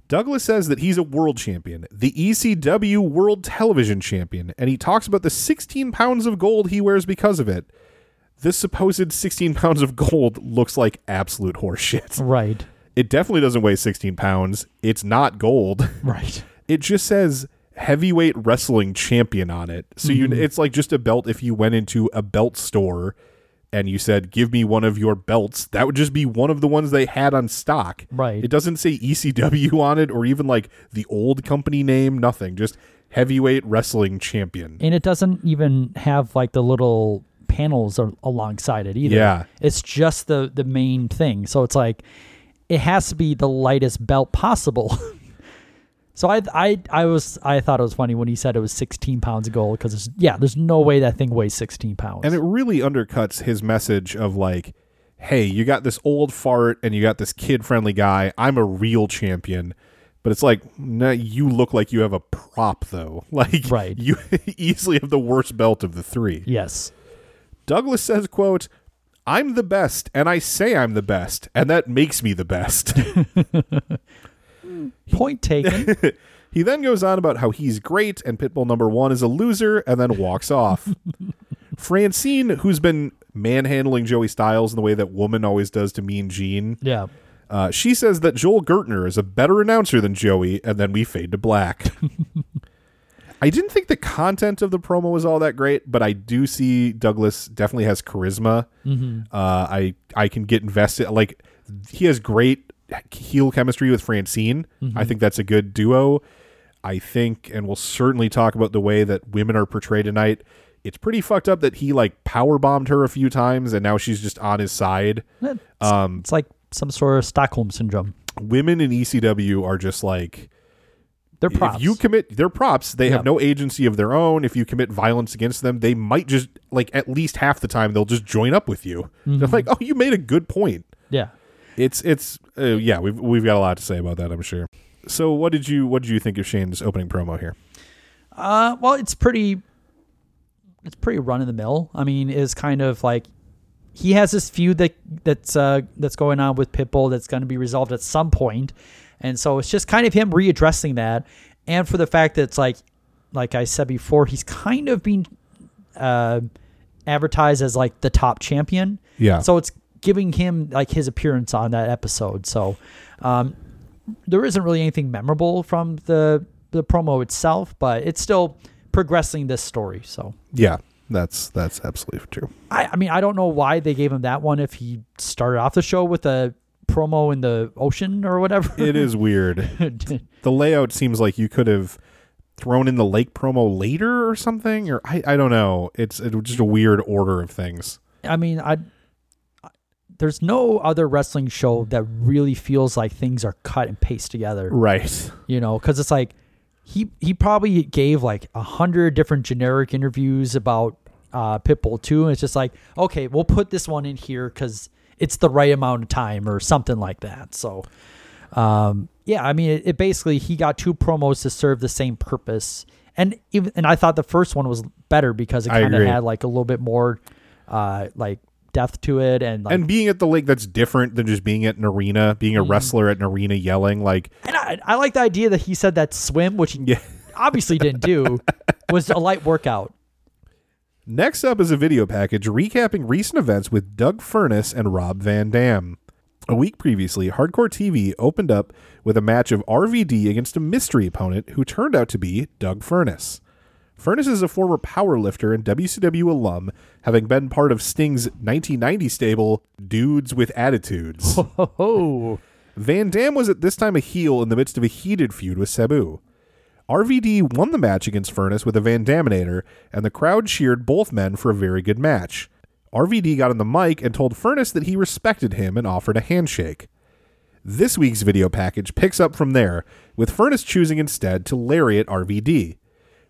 Douglas says that he's a world champion, the ECW World Television Champion, and he talks about the 16 pounds of gold he wears because of it. This supposed 16 pounds of gold looks like absolute horseshit. Right. It definitely doesn't weigh 16 pounds. It's not gold. Right. It just says heavyweight wrestling champion on it. So you mm-hmm. it's like just a belt if you went into a belt store and you said, "Give me one of your belts." That would just be one of the ones they had on stock. Right. It doesn't say ECW on it or even like the old company name, nothing. Just heavyweight wrestling champion. And it doesn't even have like the little panels alongside it either. Yeah. It's just the the main thing. So it's like it has to be the lightest belt possible. so I I I was I thought it was funny when he said it was 16 pounds of gold because yeah, there's no way that thing weighs 16 pounds. And it really undercuts his message of like, hey, you got this old fart and you got this kid friendly guy. I'm a real champion. But it's like, nah, you look like you have a prop though. Like, Right. you easily have the worst belt of the three. yes. Douglas says, quote, I'm the best, and I say I'm the best, and that makes me the best. Point taken. he then goes on about how he's great and Pitbull number one is a loser, and then walks off. Francine, who's been manhandling Joey Styles in the way that woman always does to Mean Gene, yeah. uh, she says that Joel Gertner is a better announcer than Joey, and then we fade to black. I didn't think the content of the promo was all that great, but I do see Douglas definitely has charisma. Uh, I I can get invested. Like he has great heel chemistry with Francine. I think that's a good duo. I think, and we'll certainly talk about the way that women are portrayed tonight. It's pretty fucked up that he like power bombed her a few times, and now she's just on his side. It's, Um, it's like some sort of Stockholm syndrome. Women in ECW are just like They're props. If you commit, they're props. They have no agency of their own. If you commit violence against them, they might just like at least half the time they'll just join up with you. Mm-hmm. They're like, "Oh, you made a good point." yeah. It's it's uh, yeah. We've we've got a lot to say about that. I'm sure. So what did you what did you think of Shane's opening promo here? Uh, well, it's pretty, it's pretty run of the mill. I mean, it's kind of like he has this feud that that's uh, that's going on with Pitbull that's going to be resolved at some point, and so it's just kind of him readdressing that, and for the fact that it's like, like I said before, he's kind of being uh, advertised as like the top champion. Yeah. So it's giving him like his appearance on that episode. So um, there isn't really anything memorable from the the promo itself, but it's still progressing this story. So Yeah, that's that's absolutely true. I, I mean, I don't know why they gave him that one if he started off the show with a promo in the ocean or whatever. It is weird. the layout seems like you could have thrown in the lake promo later or something, or I, I don't know. It's it was just a weird order of things. I mean, I there's no other wrestling show that really feels like things are cut and pasted together. Right. You know, because it's like he he probably gave like a hundred different generic interviews about uh, Pitbull too, and it's just like, okay, we'll put this one in here because it's the right amount of time or something like that. So, um, yeah, I mean, it, it basically he got two promos to serve the same purpose, and even and I thought the first one was better because it kind of had like a little bit more, uh, like depth to it, and like, and being at the lake that's different than just being at an arena, being a mm-hmm. wrestler at an arena yelling like And I, I like the idea that he said that swim, which he Yeah. obviously didn't do, was a light workout. Next up is a video package recapping recent events with Doug Furnas and Rob Van Dam. A week previously, Hardcore TV opened up with a match of RVD against a mystery opponent who turned out to be Doug Furnas. Furnas is a former powerlifter and WCW alum, having been part of Sting's 1990 stable Dudes with Attitudes. Oh, Van Dam was at this time a heel in the midst of a heated feud with Sabu. RVD won the match against Furnas with a Van Daminator, and the crowd cheered both men for a very good match. RVD got on the mic and told Furnas that he respected him and offered a handshake. This week's video package picks up from there, with Furnas choosing instead to lariat RVD.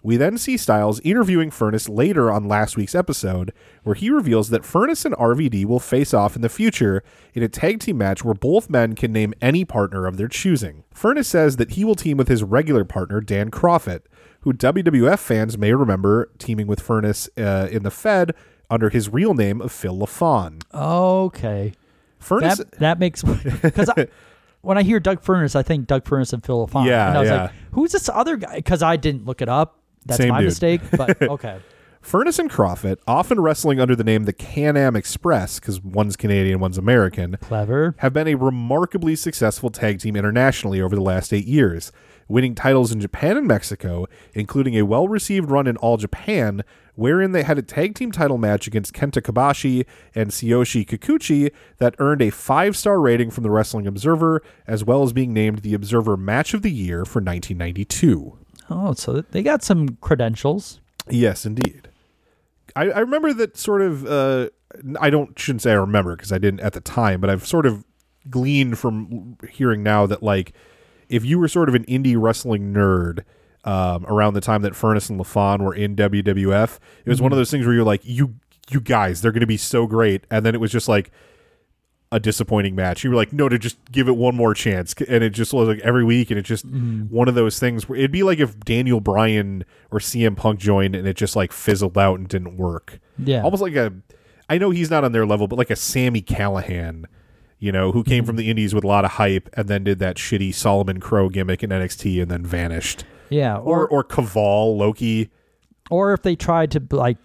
We then see Styles interviewing Furnas later on last week's episode, where he reveals that Furnas and RVD will face off in the future in a tag team match where both men can name any partner of their choosing. Furnas says that he will team with his regular partner, Dan Kroffat, who WWF fans may remember teaming with Furnas uh, in the Fed under his real name of Phil LaFon. okay. Furnas. That that makes because when I hear Doug Furnas, I think Doug Furnas and Phil LaFon. Yeah, and I was yeah. like, who's this other guy? Because I didn't look it up. That's Same my dude. mistake. But okay. Furnas and Kroffat, often wrestling under the name the Can Am Express, because one's Canadian, one's American, Clever. have been a remarkably successful tag team internationally over the last eight years, winning titles in Japan and Mexico, including a well received run in All Japan, wherein they had a tag team title match against Kenta Kobashi and Tsuyoshi Kikuchi that earned a five star rating from the Wrestling Observer, as well as being named the Observer Match of the Year for 1992. Oh, so they got some credentials. Yes, indeed. I, I remember that sort of. Uh, I don't shouldn't say I remember because I didn't at the time, but I've sort of gleaned from hearing now that like if you were sort of an indie wrestling nerd um, around the time that Furnas and LaFon were in WWF, it was one of those things where you're like, you you guys, they're going to be so great, and then it was just like a disappointing match. You were like, no, to just give it one more chance, and it just was like every week, and it just mm-hmm. one of those things where it'd be like if Daniel Bryan or CM Punk joined, and it just like fizzled out and didn't work. Yeah. almost like a. I know he's not on their level, but like a Sami Callihan, you know, who came mm-hmm. from the Indies with a lot of hype, and then did that shitty Solomon Crowe gimmick in NXT, and then vanished. Yeah. Or Or or Kaval Loki. or if they tried to like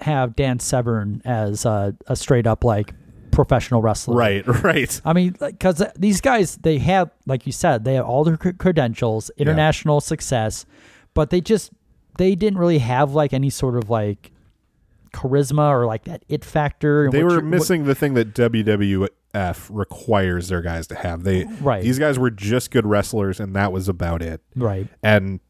have Dan Severn as a, a straight up like professional wrestler. Right, right. I mean, because these guys, they have, like you said, they have all their credentials, international success, but they just they didn't really have like any sort of like charisma or like that it factor. They were you- what- missing the thing that WWF requires their guys to have. They Right. These guys were just good wrestlers, and that was about it. right. And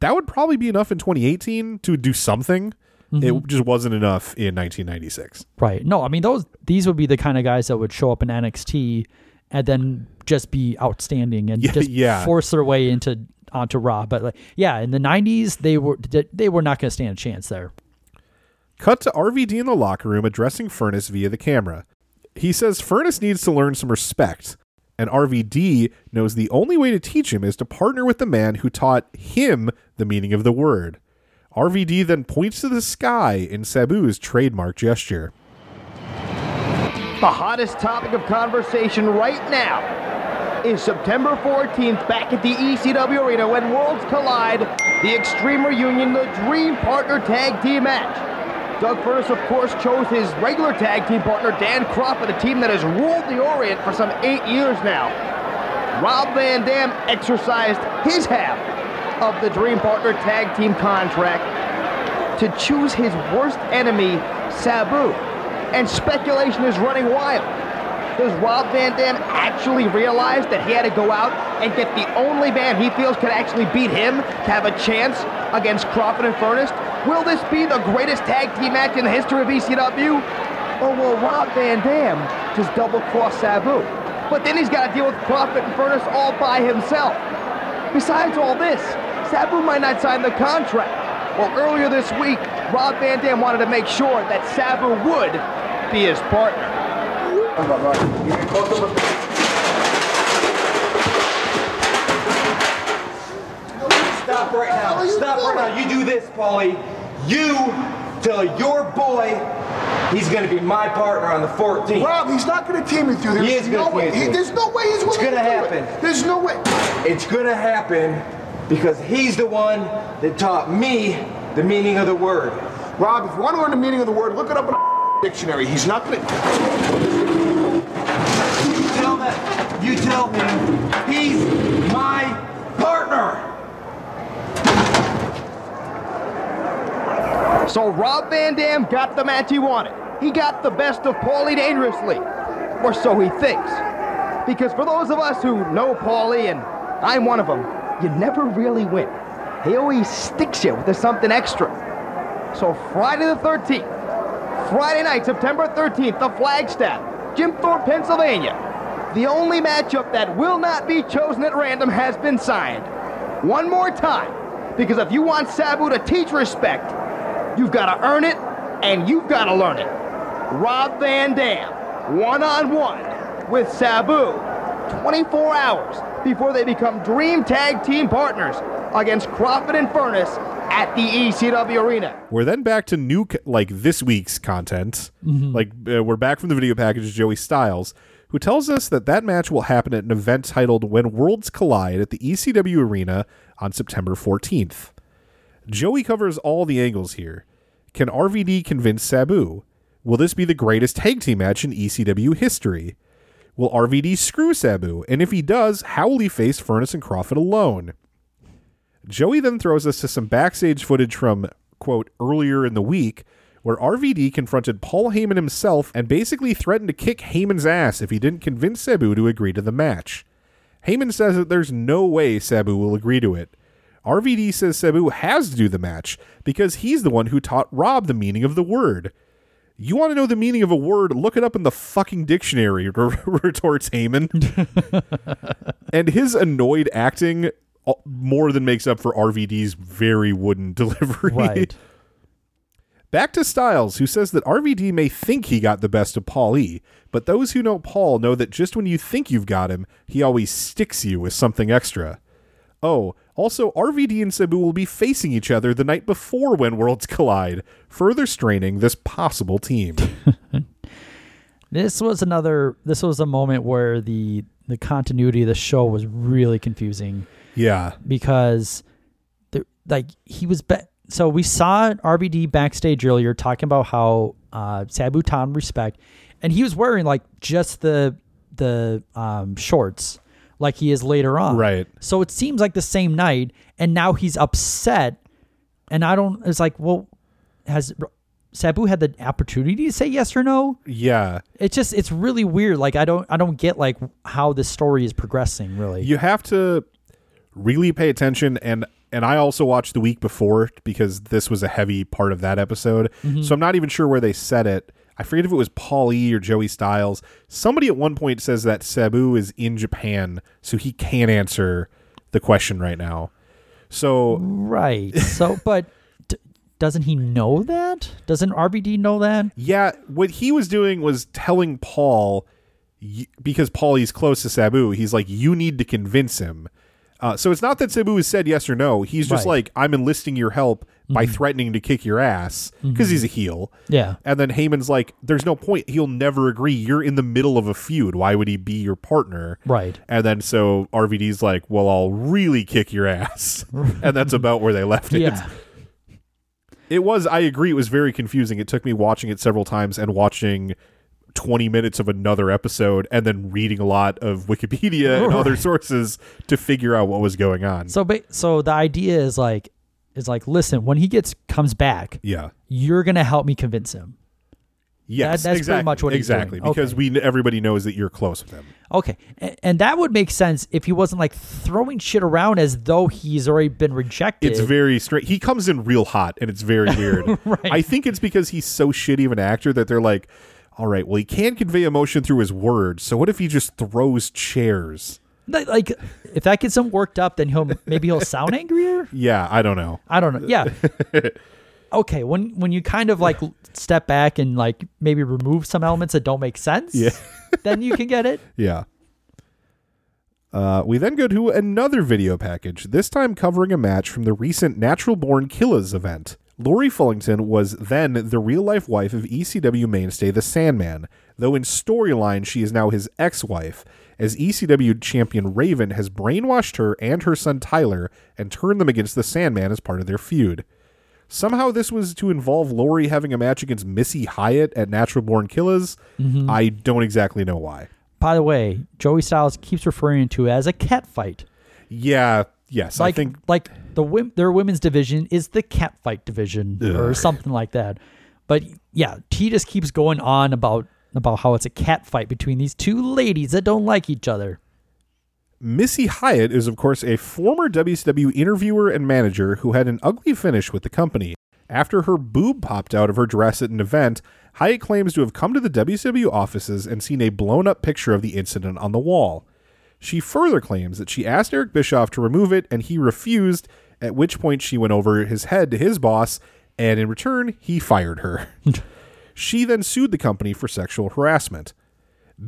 that would probably be enough in 2018 to do something. Mm-hmm. It just wasn't enough in 1996. Right. No, I mean those these would be the kind of guys that would show up in NXT and then just be outstanding and Yeah, just yeah. force their way into onto Raw. But like, yeah, in the '90s, they were they were not going to stand a chance there. Cut to RVD in the locker room addressing Furnas via the camera. He says Furnas needs to learn some respect. And RVD knows the only way to teach him is to partner with the man who taught him the meaning of the word. RVD then points to the sky in Sabu's trademark gesture. The hottest topic of conversation right now is September 14th back at the ECW Arena when worlds collide, the Extreme Reunion, the Dream Partner Tag Team match. Doug Furnas, of course, chose his regular tag team partner, Dan Crawford, a team that has ruled the Orient for some eight years now. Rob Van Dam exercised his half of the Dream Partner tag team contract to choose his worst enemy, Sabu. And speculation is running wild. Does Rob Van Dam actually realize that he had to go out and get the only man he feels could actually beat him to have a chance against Crawford and Furnas? Will this be the greatest tag team match in the history of ECW? Or will Rob Van Dam just double cross Sabu? But then he's got to deal with Crawford and Furnas all by himself. Besides all this, Sabu might not sign the contract. Well, earlier this week, Rob Van Dam wanted to make sure that Sabu would be his partner. Stop right now. Stop right now. You do this, Paulie. You tell your boy he's going to be my partner on the 14th. Rob, he's not going to team with you. There's He is no gonna way. team with He- there's no way he's gonna It's going to happen. It. There's no way. It's going to happen because he's the one that taught me the meaning of the word. Rob, if you want to learn the meaning of the word, look it up in a dictionary. He's not going to. You tell that. You tell him he's my partner. So Rob Van Dam got the match he wanted. He got the best of Paulie dangerously. Or so he thinks. Because for those of us who know Paulie, and I'm one of them, you never really win. He always sticks you with something extra. So Friday the 13th, Friday night, September 13th, the Flagstaff, Jim Thorpe, Pennsylvania. The only matchup that will not be chosen at random has been signed. One more time, because if you want Sabu to teach respect, you've got to earn it and you've got to learn it. Rob Van Dam, one on one with Sabu, 24 hours before they become Dream Tag Team partners against Crawford and Furnas at the ECW Arena. We're then back to new, like this week's content. Like uh, we're back from the video package. Joey Styles, who tells us that that match will happen at an event titled "When Worlds Collide" at the ECW Arena on September 14th. Joey covers all the angles here. Can RVD convince Sabu? Will this be the greatest tag team match in ECW history? Will RVD screw Sabu? And if he does, how will he face Furnas and Crawford alone? Joey then throws us to some backstage footage from, quote, earlier in the week, where RVD confronted Paul Heyman himself and basically threatened to kick Heyman's ass if he didn't convince Sabu to agree to the match. Heyman says that there's no way Sabu will agree to it. RVD says Sabu has to do the match because he's the one who taught Rob the meaning of the word. You want to know the meaning of a word? Look it up in the fucking dictionary, retorts Heyman. and his annoyed acting uh, more than makes up for RVD's very wooden delivery. Right. Back to Styles, who says that RVD may think he got the best of Paul E, but those who know Paul know that just when you think you've got him, he always sticks you with something extra. Oh, also, RVD and Sabu will be facing each other the night before when Worlds Collide, further straining this possible team. This was another. This was a moment where the the continuity of the show was really confusing yeah. because, the, like he was. Be- so we saw RVD backstage earlier talking about how uh, Sabu him respect, and he was wearing like just the the um, shorts like he is later on. Right. So it seems like the same night, and now he's upset, and I don't. It's like, well, has Sabu had the opportunity to say yes or no? Yeah. It's just it's really weird. Like I don't I don't get like how this story is progressing. Really. You have to really pay attention and and I also watched the week before because this was a heavy part of that episode. Mm-hmm. So I'm not even sure where they said it. I forget if it was Paul E or Joey Styles. Somebody at one point says that Sabu is in Japan, so he can't answer the question right now. So right. So, but d- doesn't he know that? Doesn't RVD know that? Yeah, what he was doing was telling Paul, because Paulie's close to Sabu, he's like, you need to convince him. Uh, so it's not that Sabu has said yes or no. He's just Right. like, I'm enlisting your help by Mhm. threatening to kick your ass because he's a heel. Yeah. And then Heyman's like, there's no point. He'll never agree. You're in the middle of a feud. Why would he be your partner? Right. And then so RVD's like, well, I'll really kick your ass. and that's about where they left it. Yeah. It was, I agree, it was very confusing. It took me watching it several times and watching 20 minutes of another episode and then reading a lot of Wikipedia and other sources to figure out what was going on. So, ba- so the idea is like, is like, listen, when he gets comes back, yeah. you're gonna help me convince him. Yes, That- that's exactly, pretty much what exactly because we everybody knows that you're close with him. Okay, A- and that would make sense if he wasn't like throwing shit around as though he's already been rejected. It's very straight. He comes in real hot, and it's very weird. I think it's because he's so shitty of an actor that they're like, all right, well, he can convey emotion through his words. So what if he just throws chairs? Like- if that gets him worked up, then he'll maybe he'll sound angrier. Yeah, I don't know. I don't know. Yeah. okay, when when you kind of like step back and like maybe remove some elements that don't make sense, Yeah. then you can get it. Yeah. Uh, we then go to another video package, this time covering a match from the recent Natural Born Killers event. Lori Fullington was then the real life wife of ECW mainstay The Sandman, though in storyline she is now his ex wife, as ECW champion Raven has brainwashed her and her son Tyler and turned them against The Sandman as part of their feud. Somehow this was to involve Lori having a match against Missy Hyatt at Natural Born Killers. Mhm. I don't exactly know why. By the way, Joey Styles keeps referring to it as a cat fight. Yeah, yes, like I think like the their women's division is the cat fight division or something like that. But yeah, T just keeps going on about about how it's a catfight between these two ladies that don't like each other. Missy Hyatt is, of course, a former WCW interviewer and manager who had an ugly finish with the company. After her boob popped out of her dress at an event, Hyatt claims to have come to the WCW offices and seen a blown up picture of the incident on the wall. She further claims that she asked Eric Bischoff to remove it and he refused, at which point she went over his head to his boss, and in return, he fired her. she then sued the company for sexual harassment.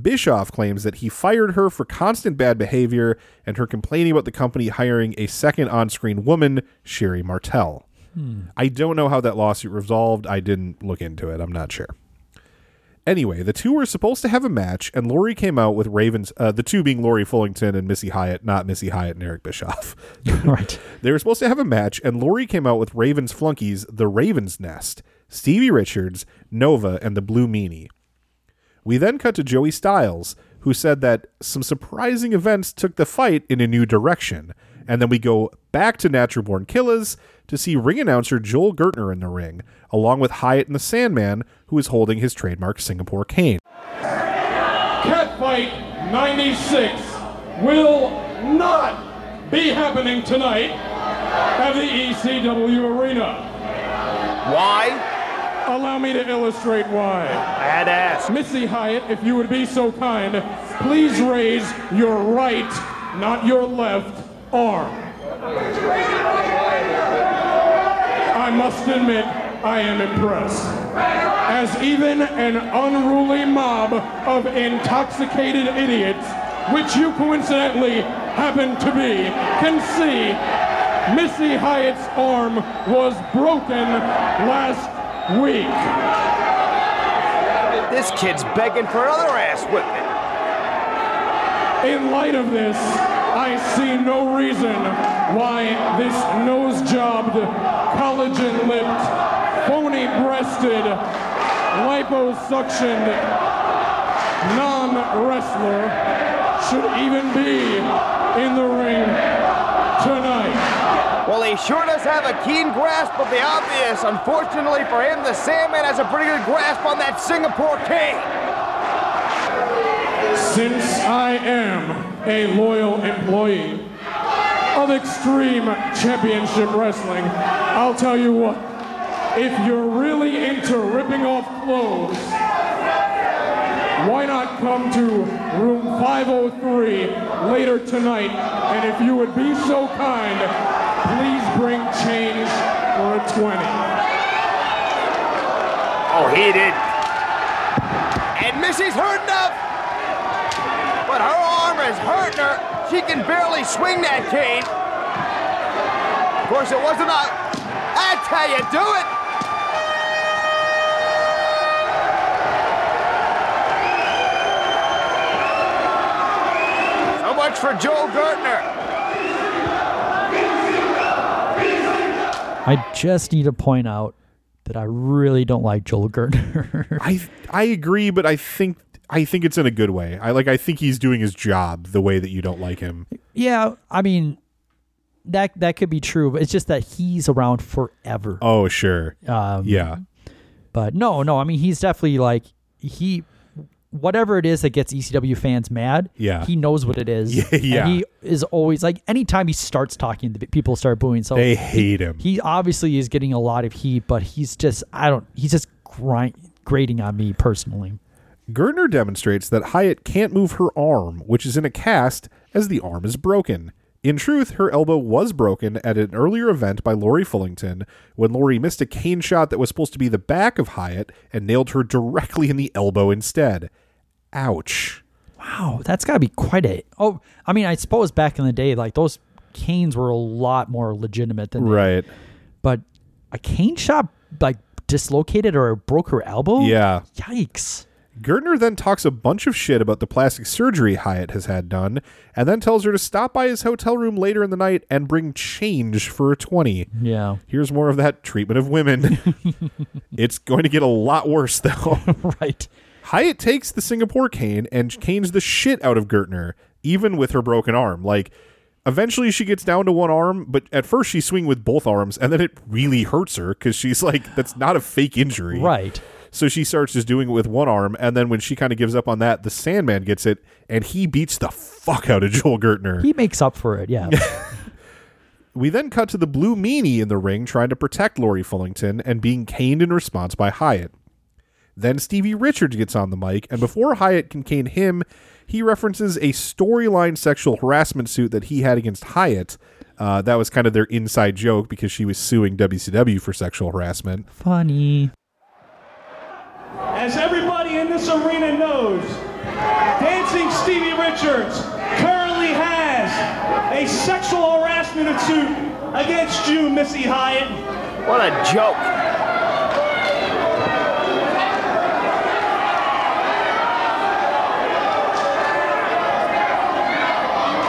Bischoff claims that he fired her for constant bad behavior and her complaining about the company hiring a second on screen woman, Sherri Martel. Hmm. I don't know how that lawsuit resolved. I didn't look into it. I'm not sure. Anyway, the two were supposed to have a match, and Lori came out with Ravens, uh, the two being Lori Fullington and Missy Hyatt, not Missy Hyatt and Eric Bischoff. right. They were supposed to have a match, and Lori came out with Ravens flunkies, the Ravens Nest, Stevie Richards, Nova, and the Blue Meanie. We then cut to Joey Styles, who said that some surprising events took the fight in a new direction. And then we go back to Natural Born Killers to see ring announcer Joel Gertner in the ring, along with Hyatt and the Sandman, who is holding his trademark Singapore cane. Catfight 96 will not be happening tonight at the ECW Arena. Why? Allow me to illustrate why. Badass. Missy Hyatt, if you would be so kind, please raise your right, not your left, arm. I must admit, I am impressed. As even an unruly mob of intoxicated idiots, which you coincidentally happen to be, can see, Missy Hyatt's arm was broken last week. This kid's begging for another ass whipping. In light of this, I see no reason why this nose-jobbed, collagen-lipped, phony-breasted, liposuctioned non-wrestler should even be in the ring tonight. Well, he sure does have a keen grasp of the obvious. Unfortunately for him, the Sandman has a pretty good grasp on that Singapore cane. Since I am a loyal employee of Extreme Championship Wrestling, I'll tell you what, if you're really into ripping off clothes, why not come to room 503 later tonight? And if you would be so kind, please bring change for a 20. Oh, he did. And heard enough. But her arm is hurting her. She can barely swing that cane. Of course, it wasn't a. That's how you do it. So much for Joe Gertner. I just need to point out that I really don't like Joel Gertner. I I agree, but I think I think it's in a good way. I like I think he's doing his job the way that you don't like him. yeah, I mean that that could be true, but it's just that he's around forever. Oh sure, Um, yeah, But no, no, I mean he's definitely like he whatever it is that gets ECW fans mad, Yeah. he knows what it is. Yeah, he is always like anytime he starts talking, the people start booing. So they hate him. he obviously is getting a lot of heat, but he's just I don't he's just grind, grating on me personally. Gertner demonstrates that Hyatt can't move her arm, which is in a cast, as the arm is broken. In truth, her elbow was broken at an earlier event by Lori Fullington when Lori missed a cane shot that was supposed to be the back of Hyatt and nailed her directly in the elbow instead. Ouch. Wow, that's got to be quite a. Oh, I mean, I suppose back in the day, like those canes were a lot more legitimate than they- Right. but a cane shot like dislocated or broke her elbow. Yeah. Yikes. Gertner then talks a bunch of shit about the plastic surgery Hyatt has had done, and then tells her to stop by his hotel room later in the night and bring change for a 20. Yeah. Here's more of that treatment of women. it's going to get a lot worse, though. right. Hyatt takes the Singapore cane and canes the shit out of Gertner, even with her broken arm. Like, eventually she gets down to one arm, but at first she's swinging with both arms, and then it really hurts her because she's like, that's not a fake injury. Right. So she starts just doing it with one arm, and then when she kind of gives up on that, the Sandman gets it, and he beats the fuck out of Joel Gertner. He makes up for it. Yeah. We then cut to the Blue Meanie in the ring trying to protect Lori Fullington and being caned in response by Hyatt. Then Stevie Richards gets on the mic, and before Hyatt can cane him, he references a storyline sexual harassment suit that he had against Hyatt. Uh, that was kind of their inside joke because she was suing WCW for sexual harassment. Funny. As everybody in this arena knows, Dancing Stevie Richards currently has a sexual harassment suit against you, Missy Hyatt. What a joke.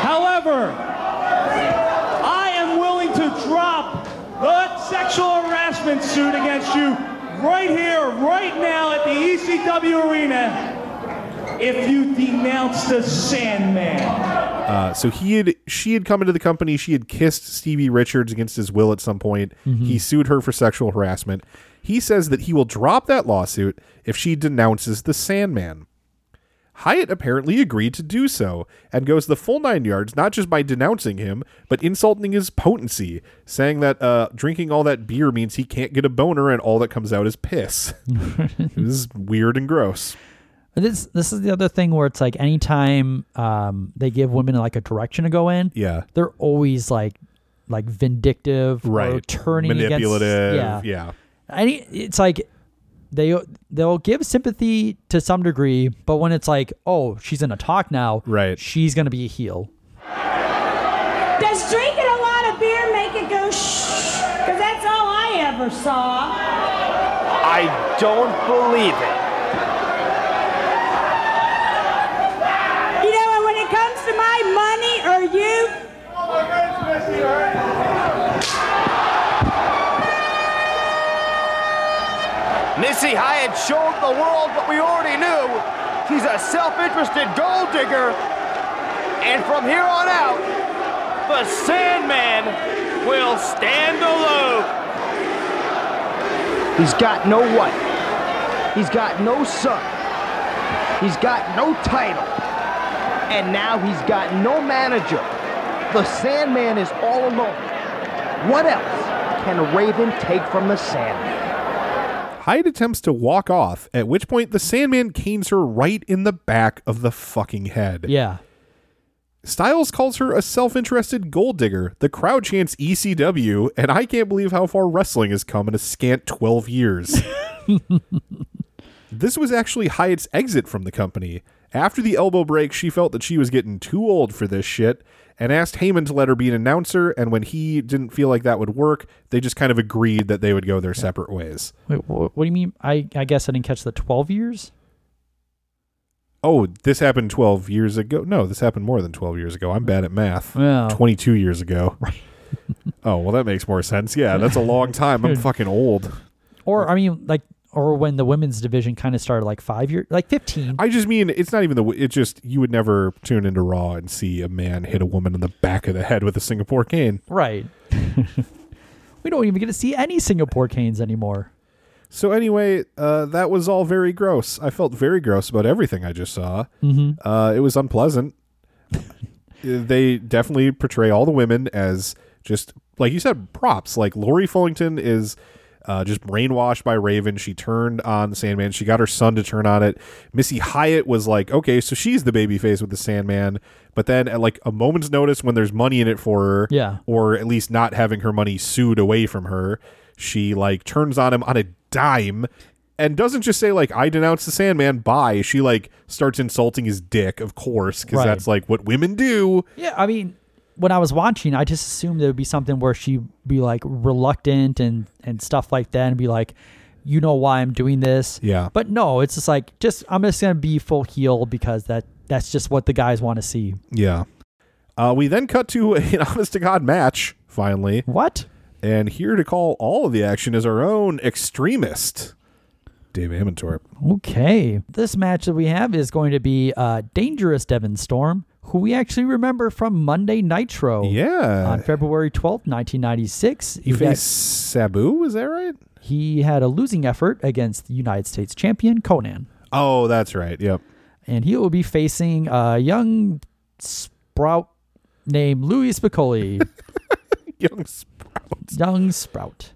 However, I am willing to drop the sexual harassment suit against you right here, right now at the ECW arena if you denounce the Sandman. Uh, so he had she had come into the company. She had kissed Stevie Richards against his will at some point. He sued her for sexual harassment. He says that he will drop that lawsuit if she denounces the Sandman. Hyatt apparently agreed to do so and goes the full nine yards, not just by denouncing him, but insulting his potency, saying that uh, drinking all that beer means he can't get a boner and all that comes out is piss. it was weird and gross. This this is the other thing where it's like anytime um, they give women like a direction to go in, Yeah. they're always like like vindictive or Right. turning Manipulative. Against, yeah, yeah. Any it's like they they'll give sympathy to some degree, but when it's like, oh, she's in a talk now, right? She's gonna be a heel. Does drinking a lot of beer make it go shh? Because that's all I ever saw. I don't believe it. You know, when it comes to my money or you, Missy Hyatt showed the world what we already knew. She's a self-interested gold digger. And from here on out, the Sandman will stand alone. He's got no wife. He's got no son. He's got no title. And now he's got no manager. The Sandman is all alone. What else can Raven take from the Sandman? Hyatt attempts to walk off, at which point the Sandman canes her right in the back of the fucking head. Yeah. Styles calls her a self interested gold digger. The crowd chants ECW, and I can't believe how far wrestling has come in a scant 12 years. this was actually Hyatt's exit from the company. After the elbow break, she felt that she was getting too old for this shit and asked Heyman to let her be an announcer. And when he didn't feel like that would work, they just kind of agreed that they would go their separate ways. Wait, what do you mean? I, I guess I didn't catch the 12 years? Oh, this happened 12 years ago. No, this happened more than 12 years ago. I'm bad at math. Well. 22 years ago. oh, well, that makes more sense. Yeah, that's a long time. I'm fucking old. Or, I mean, like, or when the women's division kind of started like five years, like 15. I just mean it's not even the. It's just you would never tune into Raw and see a man hit a woman in the back of the head with a Singapore cane. right. we don't even get to see any Singapore canes anymore. So anyway, uh, that was all very gross. I felt very gross about everything I just saw. Mhm. Uh, it was unpleasant. they definitely portray all the women as just like you said, props. Like Lori Fullington is uh, just brainwashed by Raven. She turned on the Sandman. She got her son to turn on it. Missy Hyatt was like, okay, so she's the baby face with the Sandman. But then at like a moment's notice when there's money in it for her, Yeah. or at least not having her money sued away from her, she like turns on him on a dime and doesn't just say like I denounce the Sandman. Bye. She like starts insulting his dick, of course, because Right. that's like what women do. Yeah, I mean, when I was watching, I just assumed there would be something where she'd be like reluctant and and stuff like that, and be like, "You know why I'm doing this?" Yeah. But no, it's just like, just I'm just gonna be full heel because that that's just what the guys want to see. Yeah. Uh, we then cut to an honest to God match, finally. What? And here to call all of the action is our own extremist, Dave Amantorp. Okay, this match that we have is going to be uh, Dangerous Devon Storm, who we actually remember from Monday Nitro. Yeah. On February twelfth, nineteen ninety six. He faced Sabu, was that right? He had a losing effort against the United States champion Konnan. Oh, that's right. Yep. and he will be facing a young sprout named Louis Spicolli. young sprout. Young sprout.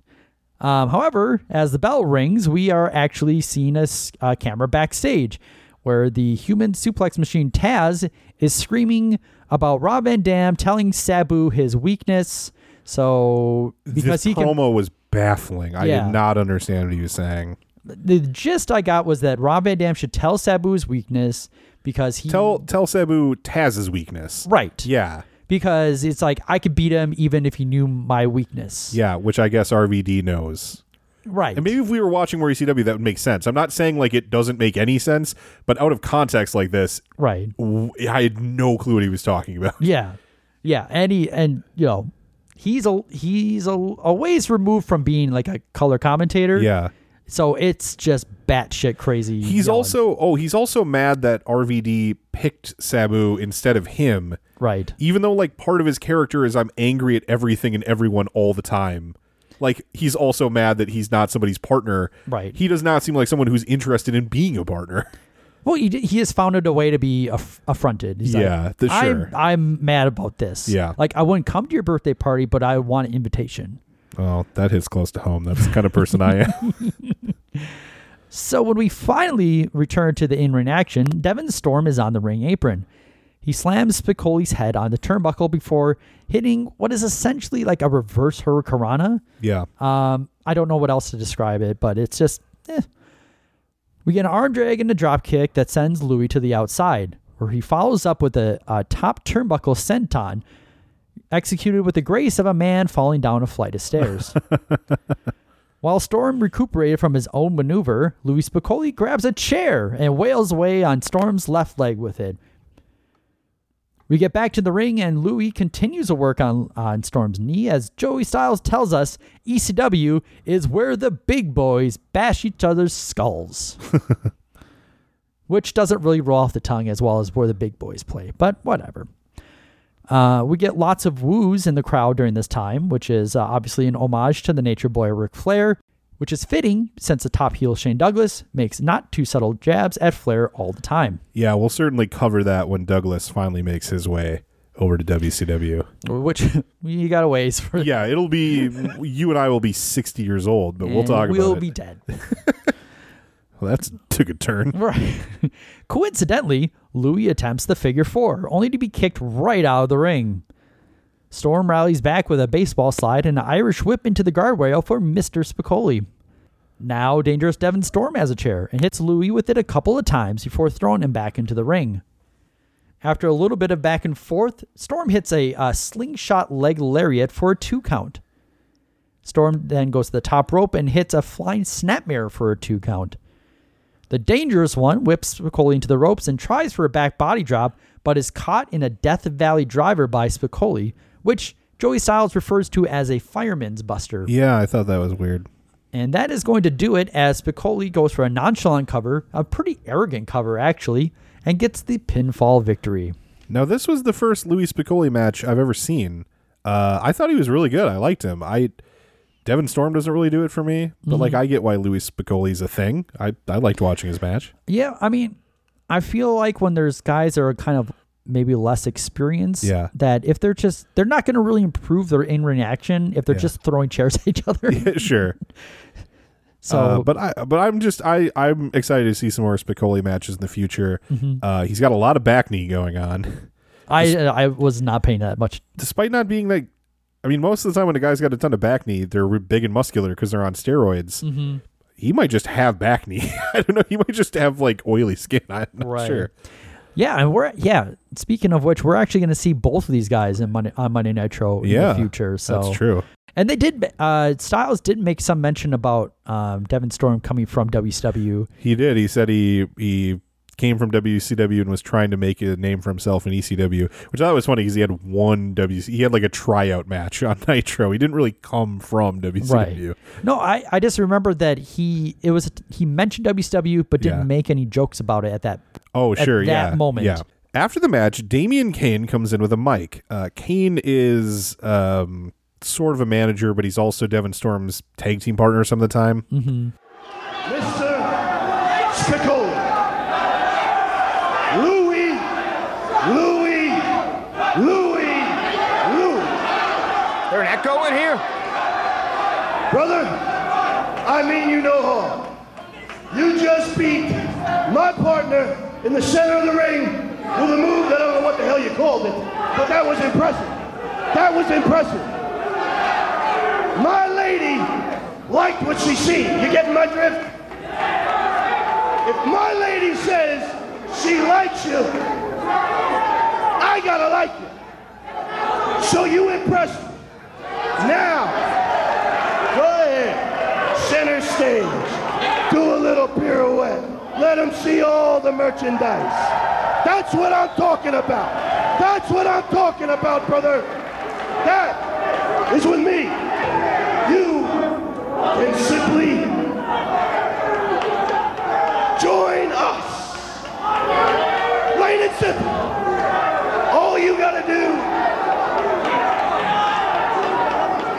Um, however, as the bell rings, we are actually seeing a camera backstage where the human suplex machine Taz is screaming about Rob Van Dam telling Sabu his weakness. So because this he can was baffling. I did not understand what he was saying. the gist I got was that Rob Van Dam should tell Sabu his weakness because he Tell tell Sabu Taz's weakness. Right. Yeah. because it's like I could beat him even if he knew my weakness. Yeah, which I guess RVD knows. Right. And maybe if we were watching more ECW, that would make sense. I'm not saying like it doesn't make any sense, but out of context like this, Right. w- I had no clue what he was talking about. Yeah. Yeah. And he and you know, he's a he's a, a ways removed from being like a color commentator. Yeah. So it's just batshit crazy. He's yelling. also oh, he's also mad that RVD picked Sabu instead of him. Right. Even though like part of his character is I'm angry at everything and everyone all the time. Like he's also mad that he's not somebody's partner. Right. He does not seem like someone who's interested in being a partner. Well, he, he has found a way to be aff- affronted. He's like, Yeah, the- I'm, sure. I'm mad about this. Yeah. Like, I wouldn't come to your birthday party, but I want an invitation. Oh, that hits close to home. That's the kind of person I am. So when we finally return to the in-ring action, Devon Storm is on the ring apron. He slams Spicolli's head on the turnbuckle before hitting what is essentially like a reverse hurricanrana. yeah. Um, I don't know what else to describe it, but it's just, eh. We get an arm drag and a drop kick that sends Louis to the outside, where he follows up with a, a top turnbuckle senton, executed with the grace of a man falling down a flight of stairs. While Storm recuperated from his own maneuver, Louis Spicolli grabs a chair and wails away on Storm's left leg with it. We get back to the ring, and Louis continues to work on, on Storm's knee as Joey Styles tells us ECW is where the big boys bash each other's skulls. Which doesn't really roll off the tongue as well as where the big boys play, but whatever. Uh, we get lots of woos in the crowd during this time, which is uh, obviously an homage to the Nature Boy Ric Flair, which is fitting since the top heel Shane Douglas makes not too subtle jabs at Flair all the time. Yeah, we'll certainly cover that when Douglas finally makes his way over to WCW. Which you got a ways for. Yeah, it'll be you and I will be 60 years old, but we'll talk We'll about be dead. Well, that's took a turn. Right. Coincidentally, Louis attempts the figure four, only to be kicked right out of the ring. Storm rallies back with a baseball slide and an Irish whip into the guardrail for Mr. Spicolli. Now, dangerous Devon Storm has a chair and hits Louis with it a couple of times before throwing him back into the ring. After a little bit of back and forth, Storm hits a, slingshot leg lariat for a two count. Storm then goes to the top rope and hits a flying snapmare for a two count. The dangerous one whips Spicolli into the ropes and tries for a back body drop, but is caught in a Death Valley driver by Spicolli, which Joey Styles refers to as a fireman's buster. Yeah, I thought that was weird. And that is going to do it as Spicolli goes for a nonchalant cover, a pretty arrogant cover actually, and gets the pinfall victory. Now, this was the first Louis Spicolli match I've ever seen. Uh, I thought he was really good. I liked him. I Devon Storm doesn't really do it for me, but like Mhm. I get why Louis Spicolli's a thing. I I liked watching his match. Yeah, I mean, I feel like when there's guys that are kind of maybe less experience Yeah. that if they're just they're not going to really improve their in ring action if they're Yeah. just throwing chairs at each other. sure. So- Uh, but I but I'm just I I'm excited to see some more Spicolli matches in the future. Mhm. Uh, he's got a lot of back knee going on. I I was not paying that much. Despite not being like, I mean, most of the time when a guy's got a ton of back knee, they're big and muscular because they're on steroids. Mhm. He might just have back knee. I don't know. He might just have like oily skin. I'm not Right. sure. Yeah, and we're yeah. Speaking of which, we're actually going to see both of these guys in Monday on Monday Nitro in Yeah, the future. So that's true. And they did. Uh, Styles did make some mention about um, Devon Storm coming from WCW. He did. He said he he came from WCW and was trying to make a name for himself in ECW, which I thought was funny because he had one WC. He had like a tryout match on Nitro. He didn't really come from WCW. Right. No, I, I just remember that he it was he mentioned WCW but didn't Yeah. make any jokes about it at that. Oh, at sure. That yeah. moment. Yeah. After the match, Damien Kane comes in with a mic. Uh, Kane is um, sort of a manager, but he's also Devon Storm's tag team partner some of the time. Mm-hmm. Mr. Spicolli. Louis, Louis, Louis, Louis. There an echo in here? Brother, I mean you no harm. You just beat my partner in the center of the ring with a move that I don't know what the hell you called it, but that was impressive. That was impressive. My lady liked what she seen. You getting my drift? If my lady says she likes you, I gotta like you. So you impressed me. Now, go ahead, center stage, do a little pirouette. Let them see all the merchandise. That's what I'm talking about. That's what I'm talking about, brother. That is with me. You can simply join us. Plain and simple. All you gotta do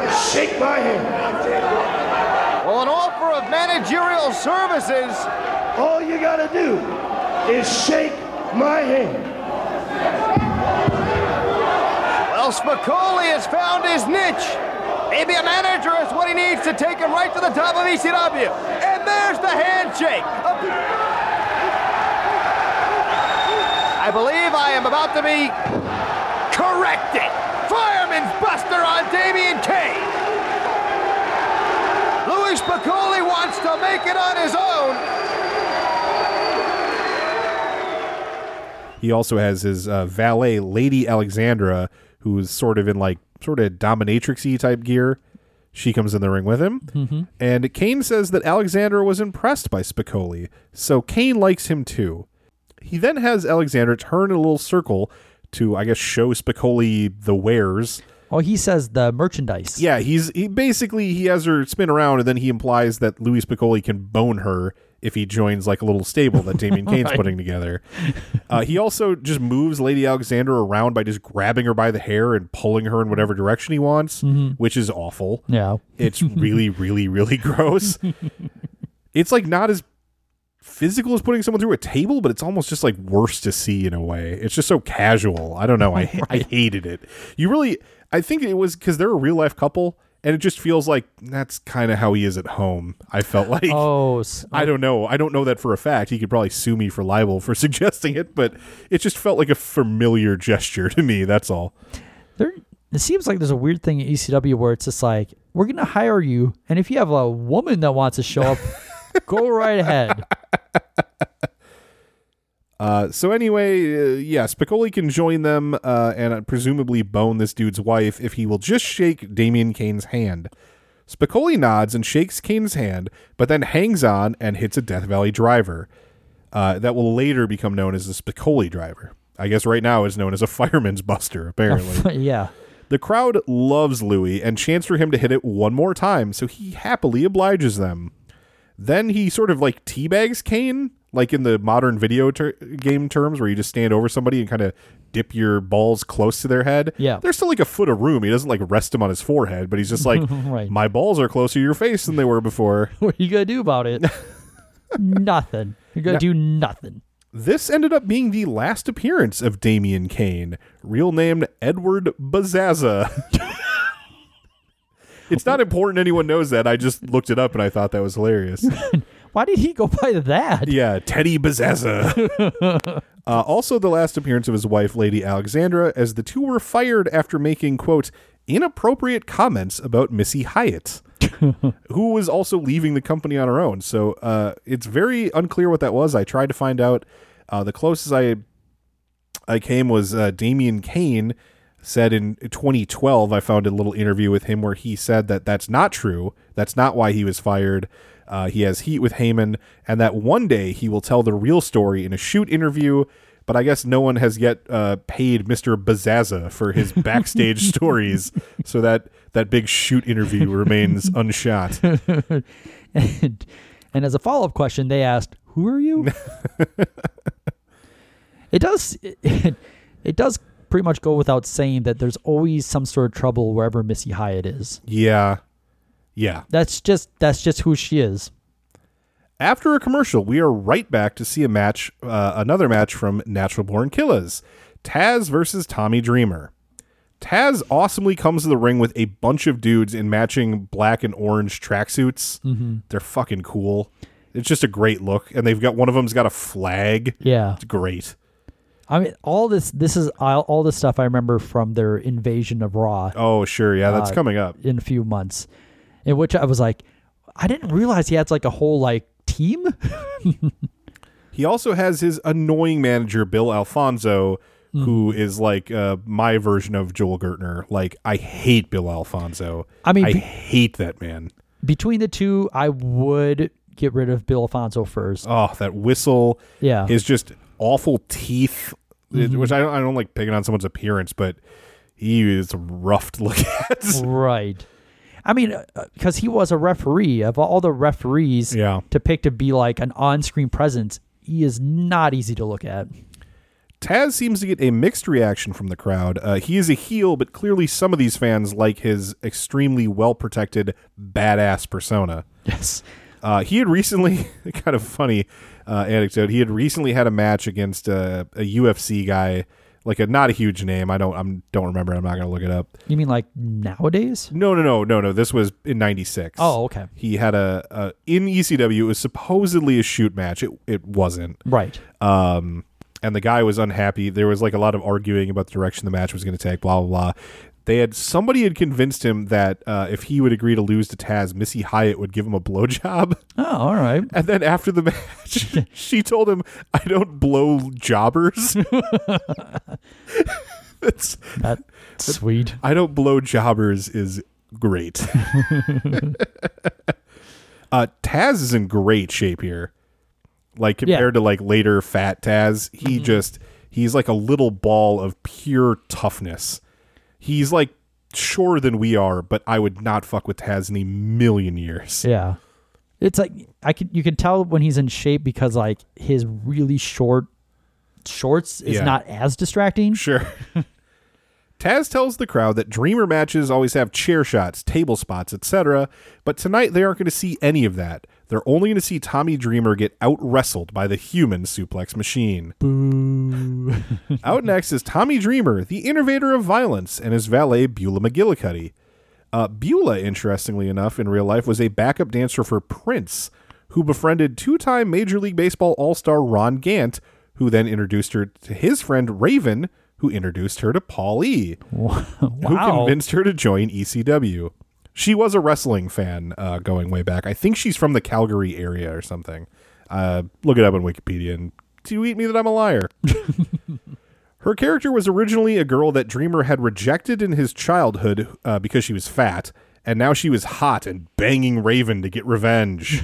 is shake my hand. An offer of managerial services. All you gotta do is shake my hand. Well, Spicolli has found his niche. Maybe a manager is what he needs to take him right to the top of ECW. And there's the handshake. I believe I am about to be corrected. Fireman's Buster on Damien Kane. Louis Spicolli wants to make it on his own. He also has his uh, valet, Lady Alexandra, who's sort of in like sort of dominatrixy type gear. She comes in the ring with him, Mhm. and Kane says that Alexandra was impressed by Spicolli, so Kane likes him too. He then has Alexandra turn in a little circle to, I guess, show Spicolli the wares. Oh, he says the merchandise. Yeah, he's he basically he has her spin around, and then he implies that Louis Spicolli can bone her if he joins like a little stable that Damien Kane's Right. putting together. Uh, he also just moves Lady Alexander around by just grabbing her by the hair and pulling her in whatever direction he wants, Mhm. which is awful. Yeah. It's really, really, really gross. It's like not as physical as putting someone through a table, but it's almost just like worse to see in a way. It's just so casual. I don't know. I I hated it. You really, I think it was because they're a real life couple, and it just feels like that's kind of how he is at home. I felt like. Oh, I don't know. I don't know that for a fact. He could probably sue me for libel for suggesting it, but it just felt like a familiar gesture to me. That's all. There, it seems like there's a weird thing at ECW where it's just like we're gonna hire you, and if you have a woman that wants to show up, go right ahead. Uh, so anyway, uh, yeah, Spicolli can join them uh, and presumably bone this dude's wife if he will just shake Damien Kane's hand. Spicolli nods and shakes Kane's hand, but then hangs on and hits a Death Valley driver. Uh, that will later become known as the Spicolli driver. I guess right now is known as a fireman's buster, apparently. yeah. The crowd loves Louis and chants for him to hit it one more time, so he happily obliges them. Then he sort of like teabags Kane, like in the modern video ter- game terms, where you just stand over somebody and kind of dip your balls close to their head. Yeah. There's still like a foot of room. He doesn't like rest him on his forehead, but he's just like, Right. my balls are closer to your face than they were before. What are you gonna do about it? nothing. You're gonna do nothing. This ended up being the last appearance of Damien Kane, real named Edward Bazazza. It's not important anyone knows that. I just looked it up and I thought that was hilarious. Why did he go by that? yeah, Teddy Bazazza. uh, also, the last appearance of his wife, Lady Alexandra, as the two were fired after making, quote, inappropriate comments about Missy Hyatt, who was also leaving the company on her own. So uh, it's very unclear what that was. I tried to find out. Uh, the closest I I came was uh, Damien Kane said in 2012. I found a little interview with him where he said that that's not true. That's not why he was fired. Uh, he has heat with Heyman, and that one day he will tell the real story in a shoot interview. But I guess no one has yet uh, paid Mr. Bazazza for his backstage stories, so that that big shoot interview remains unshot. and, and as a follow up question, they asked, "Who are you?" it does. It, it does pretty much go without saying that there's always some sort of trouble wherever Missy Hyatt is. Yeah, yeah. That's just that's just who she is. After a commercial, we are right back to see a match, uh, another match from Natural Born Killers, Taz versus Tommy Dreamer. Taz awesomely comes to the ring with a bunch of dudes in matching black and orange tracksuits. Mhm. They're fucking cool. It's just a great look, and they've got one of them's got a flag. Yeah. it's great. I mean, all this this is all, all this stuff I remember from their invasion of Raw. Oh sure, yeah, that's uh, coming up. in a few months, in which I was like, I didn't realize he had like a whole like team. He also has his annoying manager, Bill Alfonso, who Mm-hmm. is like uh, my version of Joel Gertner. Like, I hate Bill Alfonso. I mean, I be- hate that man. Between the two, I would get rid of Bill Alfonso first. Oh, that whistle. Yeah. His just awful teeth, Mhm. which I don't, I don't like picking on someone's appearance, but he is rough to look at. right. I mean, because he was a referee of all the referees Yeah. to pick to be like an on-screen presence, he is not easy to look at. Taz seems to get a mixed reaction from the crowd. Uh, he is a heel, but clearly some of these fans like his extremely well protected, badass persona. Yes. Uh, he had recently, kind of funny uh, anecdote. He had recently had a match against uh, a UFC guy, like a not a huge name. I don't, I'm don't remember. I'm not gonna look it up. You mean like nowadays? No, no, no, no, no. This was in '96. Oh, okay. He had a, a in ECW. It was supposedly a shoot match. It it wasn't. Right. Um, and the guy was unhappy. There was like a lot of arguing about the direction the match was going to take. Blah blah blah. They had somebody had convinced him that uh, if he would agree to lose to Taz, Missy Hyatt would give him a blowjob. Oh, all right. And then after the match, she told him, "I don't blow jobbers." That's That's sweet. I don't blow jobbers is great. uh, Taz is in great shape here. Like compared to like later fat Taz, he just he's like a little ball of pure toughness. He's like shorter than we are, but I would not fuck with Taz in a million years. Yeah. It's like I could you can tell when he's in shape because like his really short shorts is Yeah. not as distracting. Sure. Taz tells the crowd that Dreamer matches always have chair shots, table spots, etc., but tonight they aren't going to see any of that. They're only going to see Tommy Dreamer get out wrestled by the human suplex machine. Boo. out next is Tommy Dreamer, the innovator of violence, and his valet Beulah McGillicuddy. Uh, Beulah, interestingly enough, in real life was a backup dancer for Prince, who befriended two time Major League Baseball All Star Ron Gant, who then introduced her to his friend Raven, who introduced her to Paul E., who convinced her to join ECW. She was a wrestling fan uh, going way back. I think she's from the Calgary area or something. Uh, look it up on Wikipedia and do you eat me that I'm a liar. Her character was originally a girl that Dreamer had rejected in his childhood uh, because she was fat, and now she was hot and banging Raven to get revenge.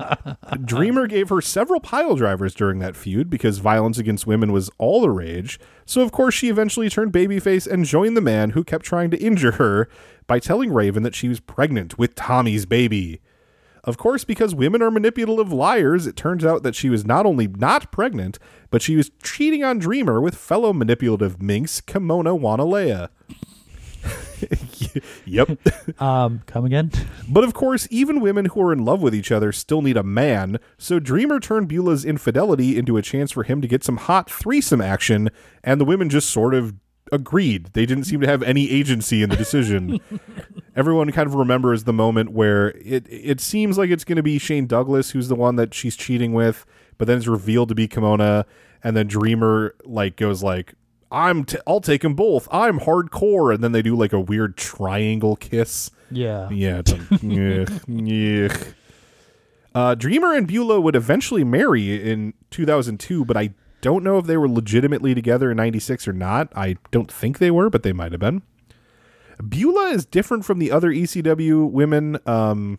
Dreamer gave her several pile drivers during that feud because violence against women was all the rage. So, of course, she eventually turned babyface and joined the man who kept trying to injure her by telling Raven that she was pregnant with Tommy's baby. Of course, because women are manipulative liars, it turns out that she was not only not pregnant, but she was cheating on Dreamer with fellow manipulative minx Kimona Wanalaya. Yep. Um, come again? But of course, even women who are in love with each other still need a man, so Dreamer turned Beulah's infidelity into a chance for him to get some hot threesome action, and the women just sort of agreed. They didn't seem to have any agency in the decision. Everyone kind of remembers the moment where it it seems like it's going to be Shane Douglas who's the one that she's cheating with, but then it's revealed to be Kimona, and then Dreamer like goes like, "I'm t- I'll take them both. I'm hardcore," and then they do like a weird triangle kiss. Yeah. Yeah. Yeah. Uh, Dreamer and Beulah would eventually marry in 2002, but I don't know if they were legitimately together in 96 or not. I don't think they were, but they might have been. Beulah is different from the other ECW women. Um,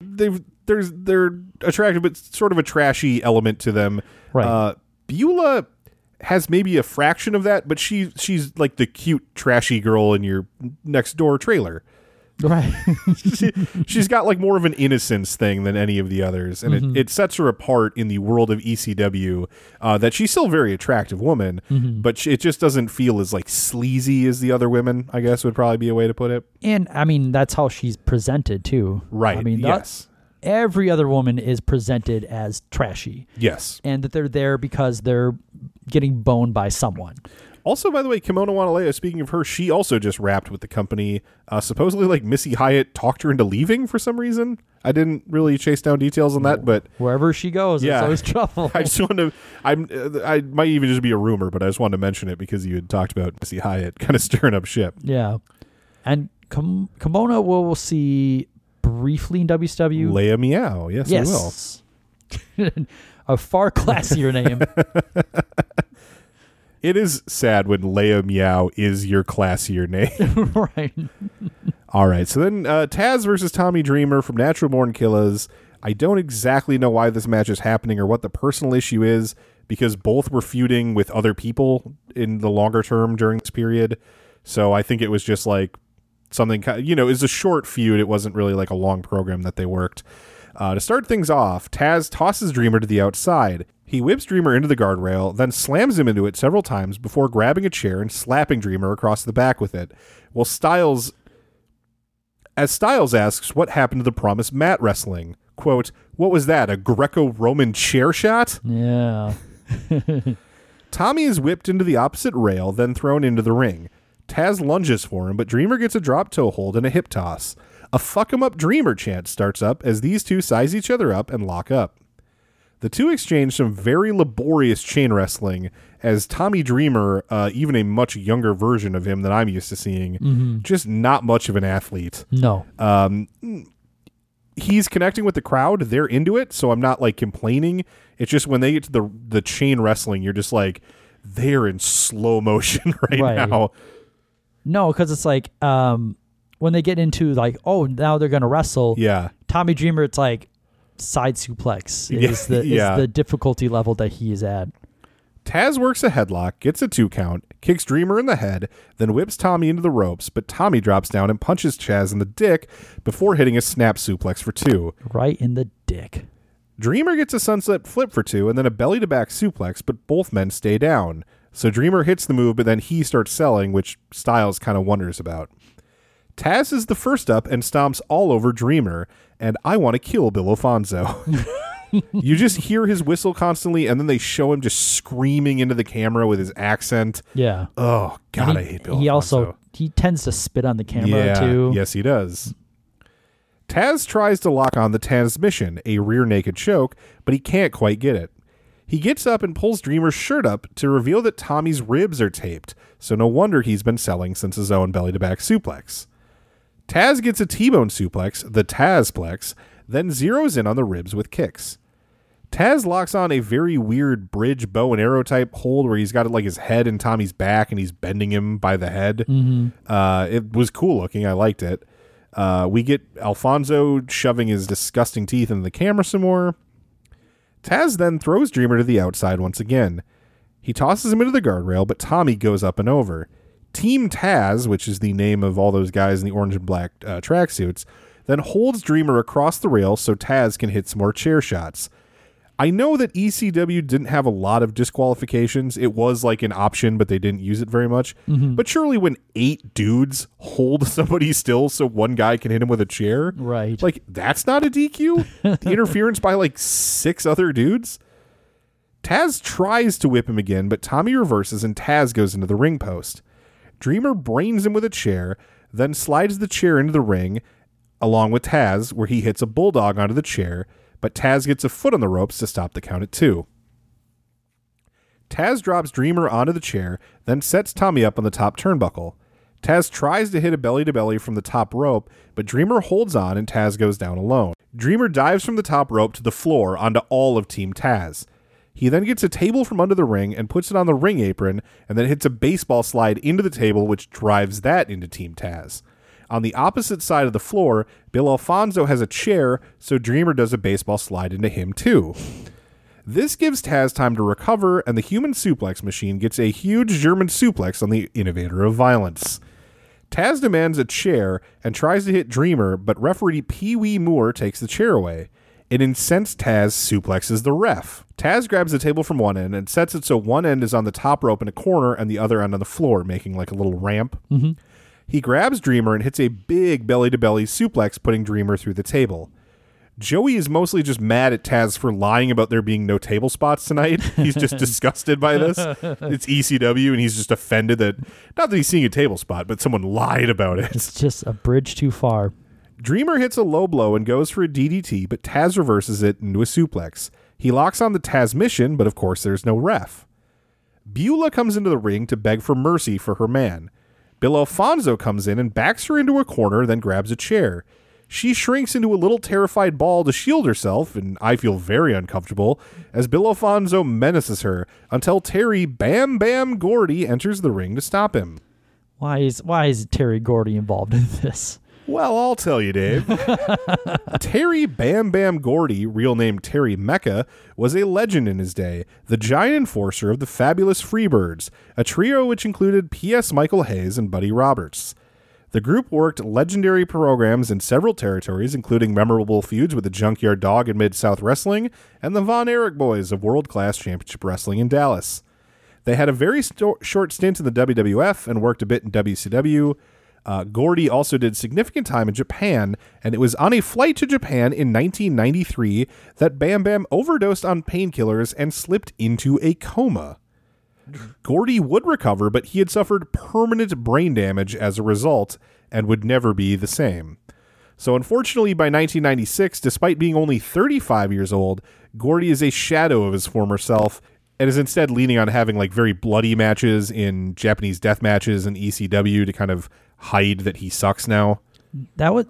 they've there's they're attractive, but sort of a trashy element to them. Right. Uh, Beulah has maybe a fraction of that, but she she's like the cute trashy girl in your next door trailer. Right. she, she's got like more of an innocence thing than any of the others, and Mhm. it, it sets her apart in the world of ECW. Uh, that she's still a very attractive woman, Mhm. but she, it just doesn't feel as like sleazy as the other women. I guess would probably be a way to put it. And I mean, that's how she's presented too. Right, I mean, that- yes. Every other woman is presented as trashy. Yes. And that they're there because they're getting boned by someone. Also, by the way, Kimona Wanalaya, speaking of her, she also just wrapped with the company. Uh, supposedly, like Missy Hyatt talked her into leaving for some reason. I didn't really chase down details on that, but Wherever she goes, yeah, it's always trouble. I just wanted to. I'm. Uh, I might even just be a rumor, but I just wanted to mention it because you had talked about Missy Hyatt kind of stirring up ship. Yeah. And Kim- Kimona we'll see briefly in WCW. Leia Meow. Yes, we will. yes. A far classier name. It is sad when Leia Meow is your classier name. right. All right. So then uh, Taz versus Tommy Dreamer from Natural Born Killers. I don't exactly know why this match is happening or what the personal issue is because both were feuding with other people in the longer term during this period. So I think it was just like something, you know, it was a short feud. It wasn't really like a long program that they worked. Uh, to start things off, Taz tosses Dreamer to the outside. He whips Dreamer into the guardrail, then slams him into it several times before grabbing a chair and slapping Dreamer across the back with it. Well, Styles as Styles asks what happened to the promised mat wrestling. Quote, what was that, a Greco Roman chair shot? Yeah. Tommy is whipped into the opposite rail, then thrown into the ring. Taz lunges for him, but Dreamer gets a drop toe hold and a hip toss. A fuck 'em up Dreamer chant starts up as these two size each other up and lock up. The two exchange some very laborious chain wrestling as Tommy Dreamer, uh, even a much younger version of him than I'm used to seeing, Mhm. just not much of an athlete. No. Um, he's connecting with the crowd; they're into it, so I'm not like complaining. It's just when they get to the the chain wrestling, you're just like they're in slow motion right, Right. now. No, because it's like um, when they get into like, oh, now they're gonna wrestle. Yeah. Tommy Dreamer, it's like side suplex Yeah, is the yeah. the difficulty level that he is at. Taz works a headlock, gets a two count, kicks Dreamer in the head, then whips Tommy into the ropes, but Tommy drops down and punches Taz in the dick before hitting a snap suplex for two. Right in the dick. Dreamer gets a sunset flip for two and then a belly to back suplex, but both men stay down. So Dreamer hits the move, but then he starts selling, which Styles kind of wonders about. Taz is the first up and stomps all over Dreamer, and I want to kill Bill Alfonso. you just hear his whistle constantly, and then they show him just screaming into the camera with his accent. Yeah. Oh God, And I hate Bill. He Alfonso. also he tends to spit on the camera yeah, too. Yes, he does. Taz tries to lock on the Tazmission, a rear naked choke, but he can't quite get it. He gets up and pulls Dreamer's shirt up to reveal that Tommy's ribs are taped, so no wonder he's been selling since his own belly to back suplex. Taz gets a T-bone suplex, the Tazplex, then zeroes in on the ribs with kicks. Taz locks on a very weird bridge bow and arrow type hold where he's got like his head in Tommy's back and he's bending him by the head. Mhm. Uh, it was cool looking. I liked it. Uh, we get Alfonso shoving his disgusting teeth in the camera some more. Taz then throws Dreamer to the outside once again. He tosses him into the guardrail, but Tommy goes up and over. Team Taz, which is the name of all those guys in the orange and black uh, tracksuits, then holds Dreamer across the rail so Taz can hit some more chair shots. I know that ECW didn't have a lot of disqualifications. It was like an option, but they didn't use it very much. Mhm. But surely when eight dudes hold somebody still so one guy can hit him with a chair, Right. Like that's not a DQ. the interference by like six other dudes. Taz tries to whip him again, but Tommy reverses and Taz goes into the ring post. Dreamer brains him with a chair, then slides the chair into the ring along with Taz, where he hits a bulldog onto the chair, but Taz gets a foot on the ropes to stop the count at two. Taz drops Dreamer onto the chair, then sets Tommy up on the top turnbuckle. Taz tries to hit a belly to belly from the top rope, but Dreamer holds on and Taz goes down alone. Dreamer dives from the top rope to the floor onto all of Team Taz. He then gets a table from under the ring and puts it on the ring apron, and then hits a baseball slide into the table, which drives that into Team Taz. On the opposite side of the floor, Bill Alfonso has a chair, so Dreamer does a baseball slide into him too. This gives Taz time to recover, and the human suplex machine gets a huge German suplex on the innovator of violence. Taz demands a chair and tries to hit Dreamer, but referee Pee Wee Moore takes the chair away. An incensed Taz suplexes the ref. Taz grabs the table from one end and sets it so one end is on the top rope in a corner and the other end on the floor, making like a little ramp. Mhm. He grabs Dreamer and hits a big belly to belly suplex, putting Dreamer through the table. Joey is mostly just mad at Taz for lying about there being no table spots tonight. He's just disgusted by this. It's ECW, and he's just offended that not that he's seeing a table spot, but someone lied about it. It's just a bridge too far. Dreamer hits a low blow and goes for a DDT, but Taz reverses it into a suplex. He locks on the Tazmission, but of course there's no ref. Beulah comes into the ring to beg for mercy for her man. Bill Alfonso comes in and backs her into a corner, then grabs a chair. She shrinks into a little terrified ball to shield herself, and I feel very uncomfortable as Bill Alfonso menaces her until Terry Bam Bam Gordy enters the ring to stop him. Why is why is Terry Gordy involved in this? Well, I'll tell you, Dave. Terry Bam Bam Gordy, real name Terry Mecca, was a legend in his day, the giant enforcer of the fabulous Freebirds, a trio which included P.S. Michael Hayes and Buddy Roberts. The group worked legendary programs in several territories, including memorable feuds with the Junkyard Dog in Mid South Wrestling and the Von Erich Boys of World Class Championship Wrestling in Dallas. They had a very sto- short stint in the WWF and worked a bit in WCW. Uh, Gordy also did significant time in Japan, and it was on a flight to Japan in 1993 that Bam Bam overdosed on painkillers and slipped into a coma. Gordy would recover, but he had suffered permanent brain damage as a result and would never be the same. So, unfortunately, by 1996, despite being only 35 years old, Gordy is a shadow of his former self and is instead leaning on having like very bloody matches in Japanese death matches and ECW to kind of hide that he sucks now. That was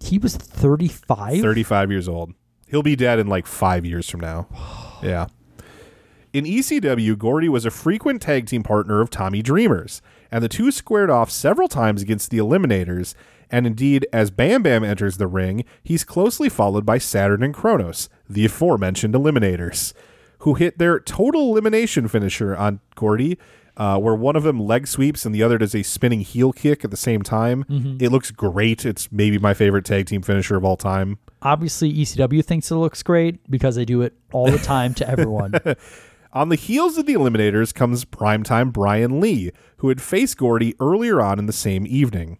he was 35? 35 years old. He'll be dead in like five years from now. Yeah. In ECW, Gordy was a frequent tag team partner of Tommy Dreamers, and the two squared off several times against the Eliminators. And indeed, as Bam Bam enters the ring, he's closely followed by Saturn and Kronos, the aforementioned Eliminators, who hit their total elimination finisher on Gordy, uh, where one of them leg sweeps and the other does a spinning heel kick at the same time. Mhm. It looks great. It's maybe my favorite tag team finisher of all time. Obviously, ECW thinks it looks great because they do it all the time to everyone. On the heels of the Eliminators comes primetime Brian Lee, who had faced Gordy earlier on in the same evening.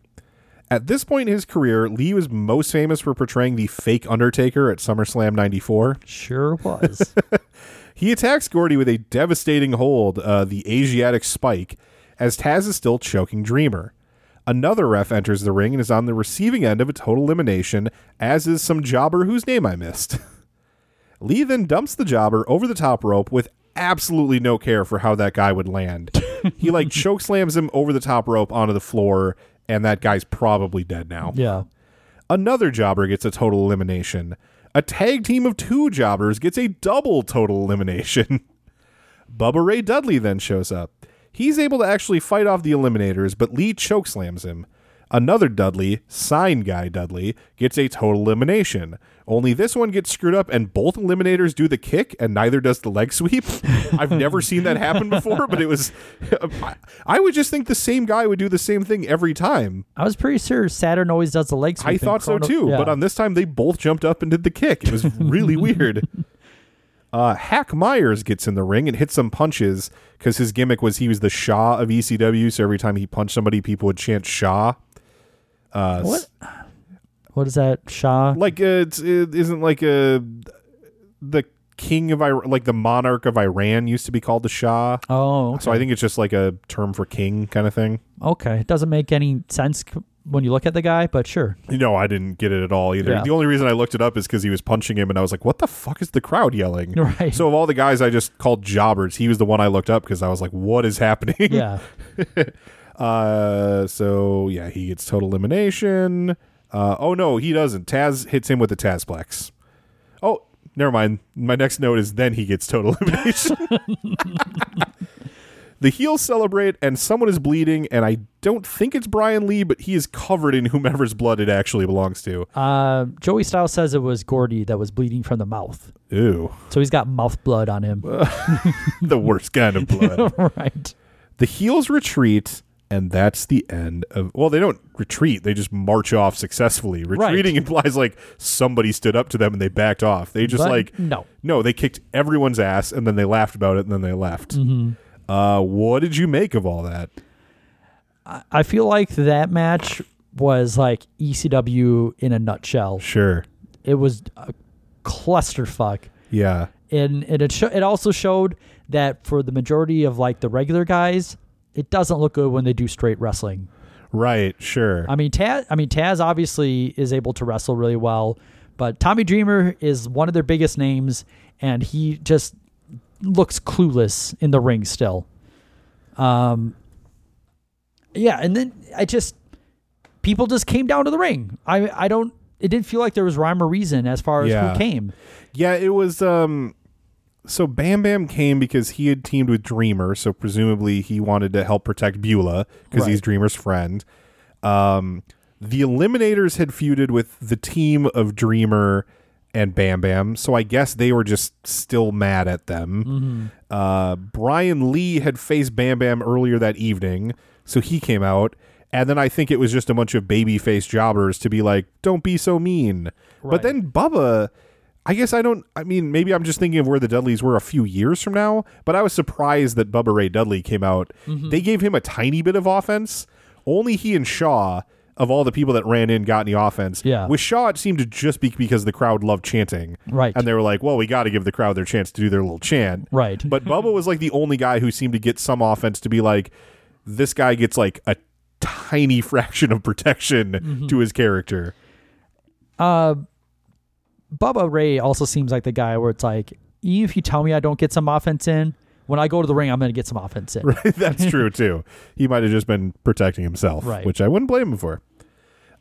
At this point in his career, Lee was most famous for portraying the fake Undertaker at SummerSlam 94. Sure was. he attacks Gordy with a devastating hold, uh, the Asiatic Spike, as Taz is still choking Dreamer. Another ref enters the ring and is on the receiving end of a total elimination, as is some jobber whose name I missed. Lee then dumps the jobber over the top rope with absolutely no care for how that guy would land. he like choke slams him over the top rope onto the floor and that guy's probably dead now. Yeah. Another jobber gets a total elimination. A tag team of two jobbers gets a double total elimination. Bubba Ray Dudley then shows up. He's able to actually fight off the eliminators, but Lee chokeslams him. Another Dudley, sign guy Dudley, gets a total elimination. Only this one gets screwed up, and both eliminators do the kick, and neither does the leg sweep. I've never seen that happen before, but it was. I would just think the same guy would do the same thing every time. I was pretty sure Saturn always does the leg sweep. I thought so too, yeah. but on this time they both jumped up and did the kick. It was really weird. Uh, Hack Myers gets in the ring and hits some punches because his gimmick was he was the Shaw of ECW. So every time he punched somebody, people would chant Shaw. Uh, What? What is that? Shah? Like uh, it's, it isn't like a the king of Iran, like the monarch of Iran used to be called the Shah. Oh, So I think it's just like a term for king kind of thing. Okay. It doesn't make any sense c- when you look at the guy, but sure. No, I didn't get it at all either. Yeah. The only reason I looked it up is because he was punching him, and I was like, "What the fuck is the crowd yelling?" Right. So of all the guys I just called jobbers, he was the one I looked up because I was like, "What is happening?" Yeah. uh. So yeah, he gets total elimination. Uh. Oh no, he doesn't. Taz hits him with the Tazplex. Oh, never mind. My next note is then he gets total elimination. The heels celebrate, and someone is bleeding, and I don't think it's Brian Lee, but he is covered in whomever's blood it actually belongs to. Uh, Joey Styles says it was Gordy that was bleeding from the mouth. Ew. So he's got mouth blood on him. the worst kind of blood. right. The heels retreat, and that's the end of. Well, they don't retreat; they just march off successfully. Retreating implies like somebody stood up to them and they backed off. They just But like no. no. They kicked everyone's ass, and then they laughed about it, and then they left. Mhm. Uh, what did you make of all that? I feel like that match was like ECW in a nutshell. Sure. It was a clusterfuck. Yeah. and and it sho- it also showed that for the majority of like the regular guys, it doesn't look good when they do straight wrestling. Right. Sure. I mean Taz. I mean Taz obviously is able to wrestle really well, but Tommy Dreamer is one of their biggest names, and he just looks clueless in the ring still. Um. Yeah, and then I just people just came down to the ring. I I don't. It didn't feel like there was rhyme or reason as far as Yeah. who came. Yeah, it was um so Bam Bam came because he had teamed with Dreamer, so presumably he wanted to help protect Beulah because he's Dreamer's friend. Um the Eliminators had feuded with the team of Dreamer and Bam Bam, so I guess they were just still mad at them. Uh Brian Lee had faced Bam Bam earlier that evening, so he came out. And then I think it was just a bunch of babyface jobbers to be like, "Don't be so mean." But then Bubba, I guess I don't. I mean, maybe I'm just thinking of where the Dudleys were a few years from now. But I was surprised that Bubba Ray Dudley came out. Mhm. They gave him a tiny bit of offense. Only he and Shaw, of all the people that ran in, got any offense. Yeah. With Shaw, it seemed to just be because the crowd loved chanting. Right. And they were like, "Well, we got to give the crowd their chance to do their little chant." Right. But Bubba was like the only guy who seemed to get some offense to be like, this guy gets like a tiny fraction of protection Mhm. to his character. Uh, Bubba Ray also seems like the guy where it's like, even if you tell me I don't get some offense in, when I go to the ring, I'm going to get some offense in. Right, that's true too. He might have just been protecting himself, Right. which I wouldn't blame him for.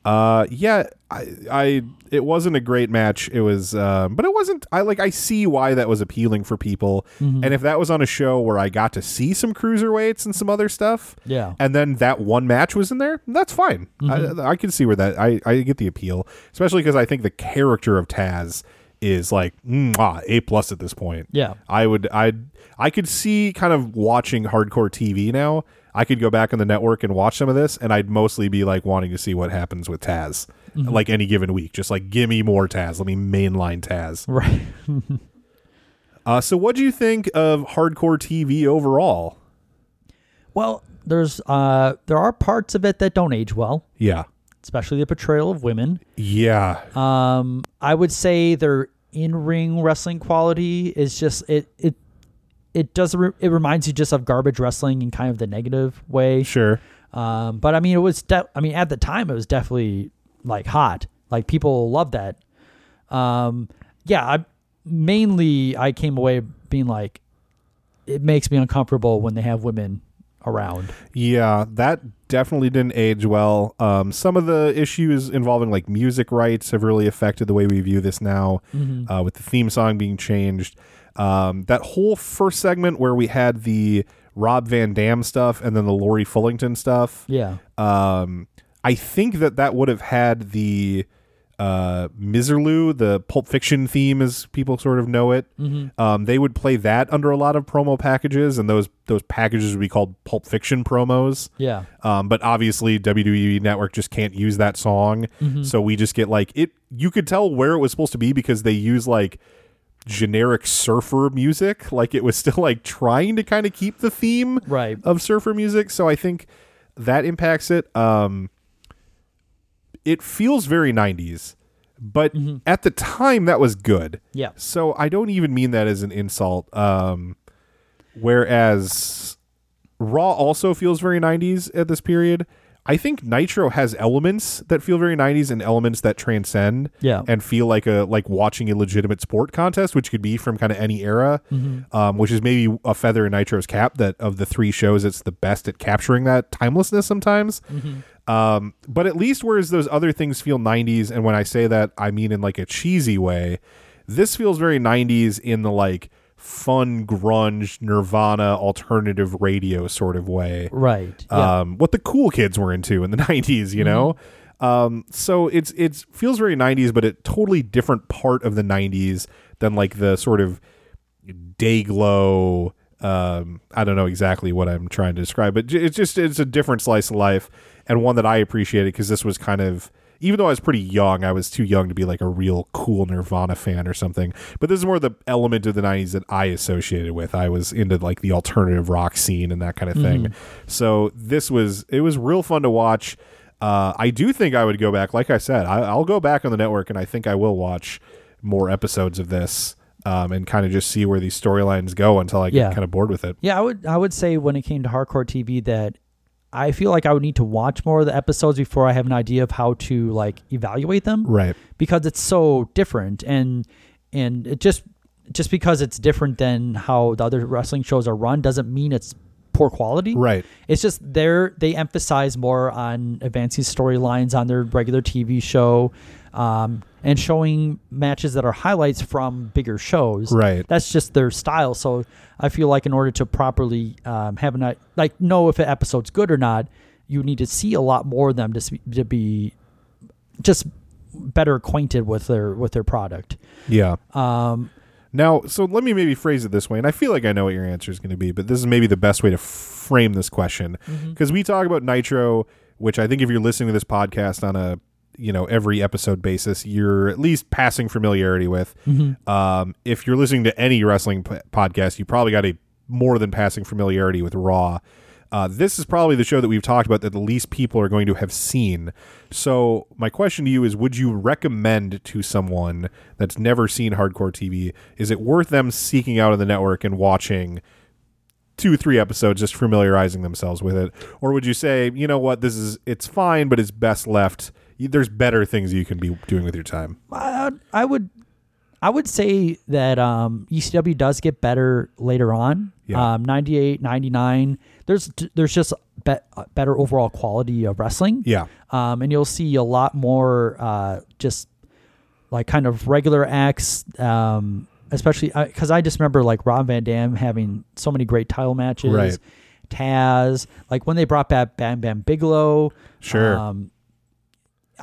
Uh, yeah, I, I, it wasn't a great match. It was, um, but it wasn't. I like, I see why that was appealing for people, Mhm. and if that was on a show where I got to see some cruiserweights and some other stuff, Yeah. and then that one match was in there, that's fine. Mhm. I, I can see where that I, I get the appeal, especially because I think the character of Taz is like mwah, a plus at this point. Yeah. I would I I could see kind of watching hardcore TV now. I could go back on the network and watch some of this, and I'd mostly be like wanting to see what happens with Taz, Mhm. like any given week. Just like give me more Taz. Let me mainline Taz. Right. Uh, so, what do you think of hardcore TV overall? well, there's uh, there are parts of it that don't age well, Yeah, especially the portrayal of women. yeah, Um, I would say their in-ring wrestling quality is just it it it does re- it reminds you just of garbage wrestling in kind of the negative way. sure. Um, but I mean, it was de- I mean, at the time, it was definitely like hot. Like people loved that. Um, yeah, I mainly I came away being like, it makes me uncomfortable when they have women around. Yeah, that definitely didn't age well. Um, some of the issues involving like music rights have really affected the way we view this now, Mhm. uh, with the theme song being changed. Um, that whole first segment where we had the Rob Van Dam stuff and then the Lori Fullington stuff. Yeah. Um, I think that that would have had the uh, Miserlou, the Pulp Fiction theme, as people sort of know it. Mhm. Um, they would play that under a lot of promo packages, and those those packages would be called Pulp Fiction promos. Yeah. Um, but obviously, WWE Network just can't use that song, Mhm. so we just get like it. You could tell where it was supposed to be because they use like generic surfer music. Like it was still like trying to kind of keep the theme right. of surfer music. So i think that impacts it. Um it feels very 90s but at the time that was good. Yeah. so i don't even mean that as an insult. Um whereas raw also feels very 90s at this period i think nitro has elements that feel very 90s and elements that transcend Yeah. and feel like a like watching a legitimate sport contest which could be from kind of any era Mhm. um, which is maybe a feather in nitro's cap that of the three shows it's the best at capturing that timelessness sometimes Mhm. um, but at least whereas those other things feel 90s and when i say that i mean in like a cheesy way this feels very 90s in the like fun grunge nirvana alternative radio sort of way. Right, yeah. um, what the cool kids were into in the 90s you know? Um, so it's it's feels very 90s but a totally different part of the 90s than like the sort of day glow um, i don't know exactly what i'm trying to describe but it's just it's a different slice of life and one that i appreciated because this was kind of even though i was pretty young i was too young to be like a real cool nirvana fan or something but this is more the element of the 90s that i associated with i was into like the alternative rock scene and that kind of thing Mhm. so this was it was real fun to watch uh, i do think i would go back like i said I, i'll go back on the network and i think i will watch more episodes of this um, and kind of just see where these storylines go until I get Yeah. kind of bored with it. Yeah, I would I would say when it came to hardcore TV that I feel like I would need to watch more of the episodes before I have an idea of how to like evaluate them. Right. Because it's so different and and it just just because it's different than how the other wrestling shows are run doesn't mean it's poor quality. Right. It's just they're they emphasize more on advancing storylines on their regular TV show, um, and showing matches that are highlights from bigger shows. Right. That's just their style. So I feel like in order to properly um, have an like know if an episode's good or not, you need to see a lot more of them to to be just better acquainted with their with their product. Yeah. Um, now, so let me maybe phrase it this way, and I feel like I know what your answer is going to be, but this is maybe the best way to frame this question because we talk about Nitro, which I think if you're listening to this podcast on a you know every episode basis, you're at least passing familiarity with. Mhm. Um, if you're listening to any wrestling p- podcast, you probably got a more than passing familiarity with Raw. Uh, this is probably the show that we've talked about that the least people are going to have seen. So, my question to you is Would you recommend to someone that's never seen hardcore TV, is it worth them seeking out on the network and watching two, three episodes, just familiarizing themselves with it? Or would you say, you know what, this is, it's fine, but it's best left? There's better things you can be doing with your time. I, I would I would say that um, ECW does get better later on. Yeah. Um, 98, 99. There's there's just be, better overall quality of wrestling. Yeah. Um, and you'll see a lot more uh, just like kind of regular acts. Um, especially because I just remember like Rob Van Dam having so many great title matches. Right. Taz, like when they brought back Bam Bam Bigelow. Sure. Um,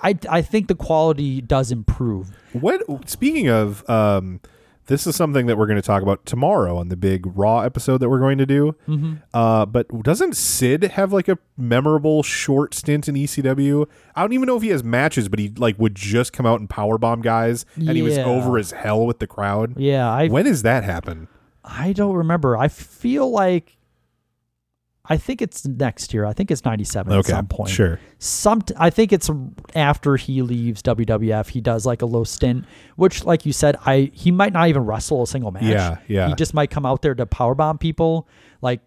I I think the quality does improve. What speaking of um this is something that we're going to talk about tomorrow on the big Raw episode that we're going to do. Mhm. Uh, but doesn't Sid have like a memorable short stint in ECW? I don't even know if he has matches, but he like would just come out and powerbomb guys, and he was over as hell with the crowd. Yeah, I when does that happen? I don't remember. I feel like I think it's next year. I think it's 97 Okay, at some point. sure. Some I think it's after he leaves WWF, he does like a low stint, which like you said, I he might not even wrestle a single match. Yeah, yeah. He just might come out there to powerbomb people. Like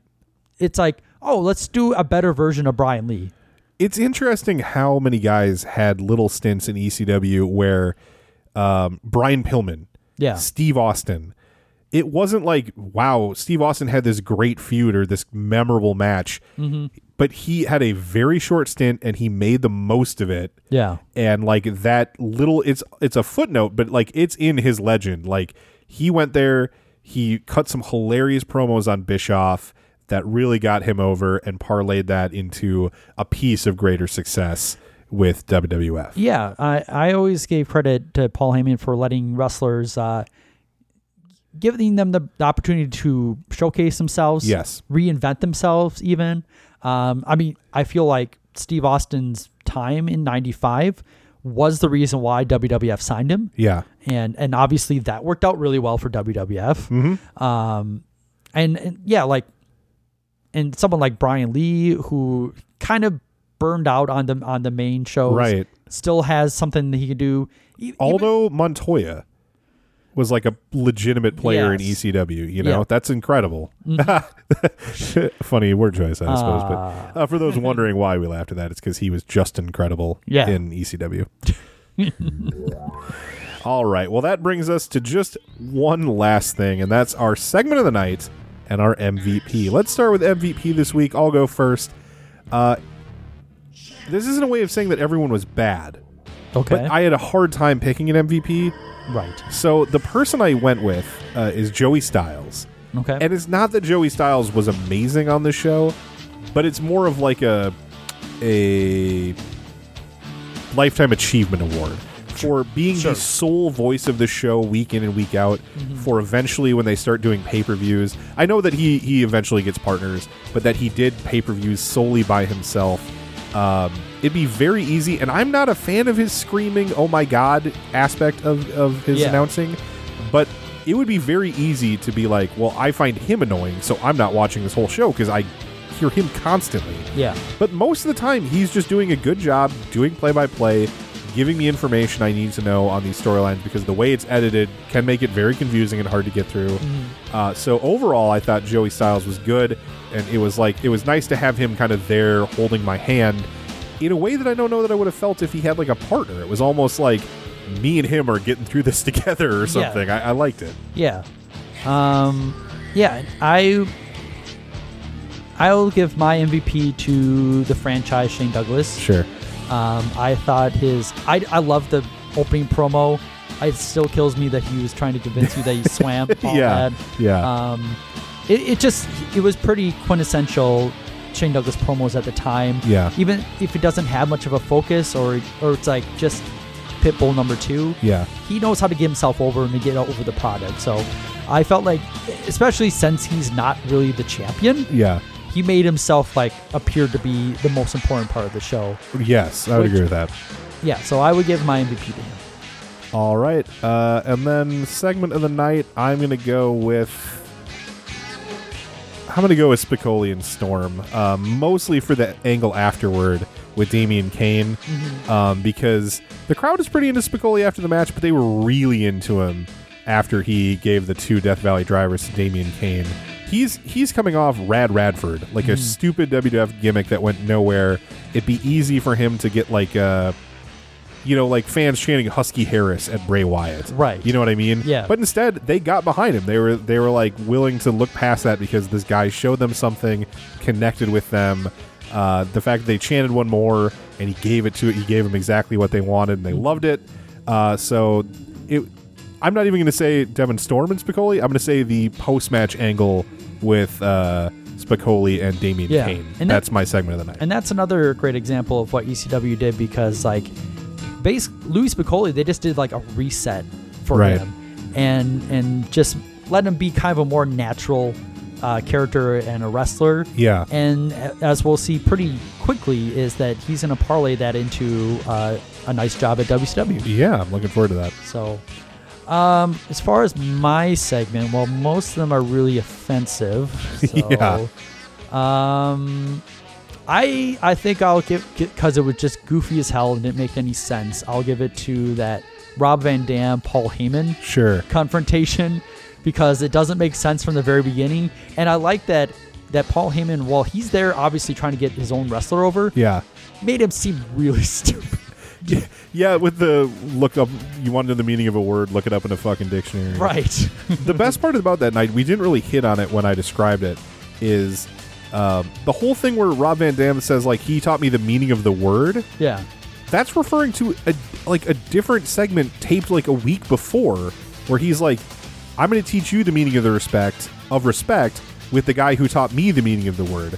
it's like, "Oh, let's do a better version of Brian Lee." It's interesting how many guys had little stints in ECW where um, Brian Pillman, Yeah. Steve Austin, it wasn't like wow, Steve Austin had this great feud or this memorable match. Mhm. But he had a very short stint and he made the most of it. Yeah. And like that little it's it's a footnote, but like it's in his legend. Like he went there, he cut some hilarious promos on Bischoff that really got him over and parlayed that into a piece of greater success with WWF. Yeah, I, I always gave credit to Paul Heyman for letting wrestlers uh, giving them the, the opportunity to showcase themselves. Yes. reinvent themselves. Even, um, I mean, I feel like Steve Austin's time in '95 was the reason why WWF signed him. Yeah. and and obviously that worked out really well for WWF. Mhm. Um, and, and yeah, like, and someone like Brian Lee who kind of burned out on the on the main shows, Right. Still has something that he could do. E- Aldo Montoya was like a legitimate player in ECW. You know, Yeah. Mm-hmm. that's incredible. Funny word choice, I suppose. Ah. but uh, for those wondering why we laughed at that, it's because he was just incredible Yeah. in ECW. All right. Well, that brings us to just one last thing, and that's our segment of the night and our MVP. Let's start with MVP this week. I'll go first. Uh, this isn't a way of saying that everyone was bad. Okay. But I had a hard time picking an MVP. Right. So the person I went with uh, is Joey Styles. Okay. And it's not that Joey Styles was amazing on the show, but it's more of like a a lifetime achievement award for being Sure. the sole voice of the show week in and week out Mhm. for eventually when they start doing pay-per-views. I know that he he eventually gets partners, but that he did pay-per-views solely by himself. Um, it'd be very easy, and I'm not a fan of his screaming "Oh my God" aspect of of his Yeah. announcing, but it would be very easy to be like, well, I find him annoying, so I'm not watching this whole show because I hear him constantly. Yeah. But most of the time, he's just doing a good job doing play by play, giving me information I need to know on these storylines because the way it's edited can make it very confusing and hard to get through. Uh, so overall, I thought Joey Styles was good, and it was like it was nice to have him kind of there holding my hand in a way that I don't know that I would have felt if he had like a partner. It was almost like me and him are getting through this together or Yeah. something. I, I liked it. Yeah. Um, yeah, I I'll give my MVP to the franchise Shane Douglas. Sure. Um, I thought his I I love the opening promo. It still kills me that he was trying to convince you that he swam. all Yeah, that. yeah. Um, it, it just it was pretty quintessential Shane Douglas promos at the time. Yeah. Even if it doesn't have much of a focus or or it's like just Pitbull number two. Yeah. He knows how to get himself over and to get over the product. So I felt like, especially since he's not really the champion, Yeah. he made himself like appear to be the most important part of the show. Yes, I would Which- agree with that. Yeah, so I would give my MVP to him. All right. Uh, and then segment of the night, I'm going to go with. I'm going to go with Spicolli and Storm, um, mostly for the angle afterward with Damien Kane, Mhm. um, because the crowd is pretty into Spicolli after the match, but they were really into him after he gave the two Death Valley drivers to Damien Kane. He's he's coming off Rad Radford, like a Mhm. stupid WWF gimmick that went nowhere. It'd be easy for him to get like a you know, like fans chanting Husky Harris at Bray Wyatt. Right. You know what I mean? Yeah. But instead, they got behind him. They were they were like willing to look past that because this guy showed them something, connected with them. Uh, the fact that they chanted one more and he gave it to it, he gave them exactly what they wanted, and they loved it. Uh, so it. I'm not even going to say Devon Storm and Spicolli. I'm going to say the post match angle with uh, Spicolli and Damien Yeah. Kane. And that- That's my segment of the night. And that's another great example of what ECW did because, like, base Louis Spicolli, they just did like a reset for Right. him, and and just let him be kind of a more natural uh, character and a wrestler. Yeah. And as we'll see pretty quickly, is that he's going to parlay that into uh, a nice job at WCW. Yeah, I'm looking forward to that. So, um, as far as my segment, well, most of them are really offensive. So, Yeah. Um, I I think I'll give because it was just goofy as hell and didn't make any sense. I'll give it to that Rob Van Dam Paul Heyman Sure. confrontation because it doesn't make sense from the very beginning. And I like that that Paul Heyman, while he's there, obviously trying to get his own wrestler over, Yeah. made him seem really stupid. Yeah, yeah, with the look up, you want to know the meaning of a word, look it up in a fucking dictionary. Right. the best part about that night, we didn't really hit on it when I described it, is um, the whole thing where Rob Van Dam says like he taught me the meaning of the word. Yeah. That's referring to a like a different segment taped like a week before, where he's like, "I'm going to teach you the meaning of the respect of respect." With the guy who taught me the meaning of the word.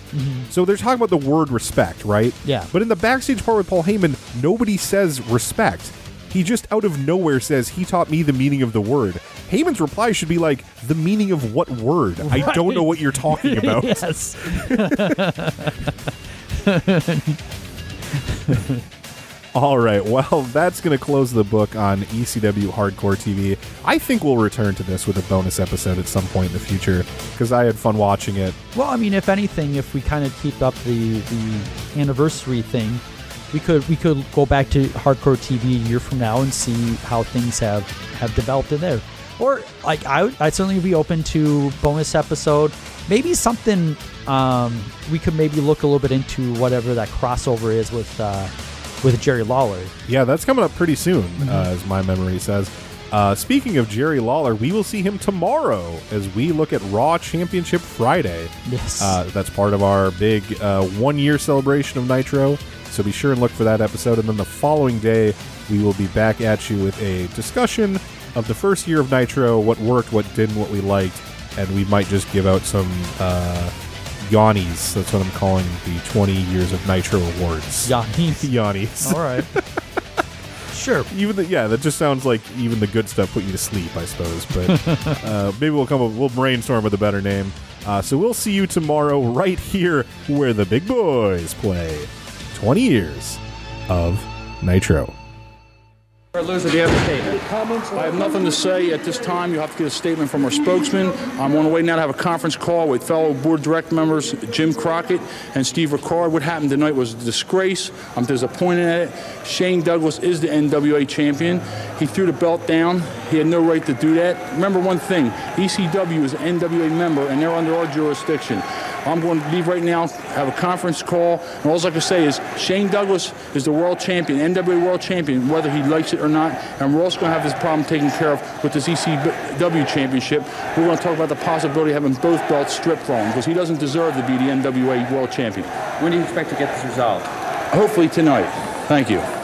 So they're talking about the word respect, right? Yeah. But in the backstage part with Paul Heyman, nobody says respect. He just out of nowhere says he taught me the meaning of the word. Heyman's reply should be like, the meaning of what word? I don't know what you're talking about. yes. All right, well, that's going to close the book on ECW Hardcore TV. I think we'll return to this with a bonus episode at some point in the future because I had fun watching it. Well, I mean, if anything, if we kind of keep up the the anniversary thing, we could we could go back to hardcore TV a year from now and see how things have have developed in there. Or like I would- I'd certainly be open to bonus episode, maybe something um, we could maybe look a little bit into whatever that crossover is with uh, with Jerry Lawler. Yeah, that's coming up pretty soon, uh, as my memory says. Uh, speaking of Jerry Lawler, we will see him tomorrow as we look at Raw Championship Friday. Yes. Uh, that's part of our big uh, one year celebration of Nitro. So be sure and look for that episode. And then the following day, we will be back at you with a discussion of the first year of Nitro, what worked, what didn't, what we liked. And we might just give out some uh, Yannies. That's what I'm calling the 20 years of Nitro awards. Yannies. Yannies. All right. sure. Even the, yeah, that just sounds like even the good stuff put you to sleep, I suppose. But uh, maybe we'll come up, we'll brainstorm with a better name. Uh, so we'll see you tomorrow right here where the big boys play. 20 years of Nitro. Loser, do you have a statement? I have nothing to say at this time. You have to get a statement from our spokesman. I'm on the way now to have a conference call with fellow board direct members Jim Crockett and Steve Rickard. What happened tonight was a disgrace. I'm disappointed at it. Shane Douglas is the NWA champion. He threw the belt down. He had no right to do that. Remember one thing ECW is an NWA member and they're under our jurisdiction. I'm going to leave right now, have a conference call, and all I can say is Shane Douglas is the world champion, NWA world champion, whether he likes it or not. And we're also going to have this problem taken care of with this ECW championship. We're going to talk about the possibility of having both belts stripped from him because he doesn't deserve to be the NWA world champion. When do you expect to get this resolved? Hopefully tonight. Thank you.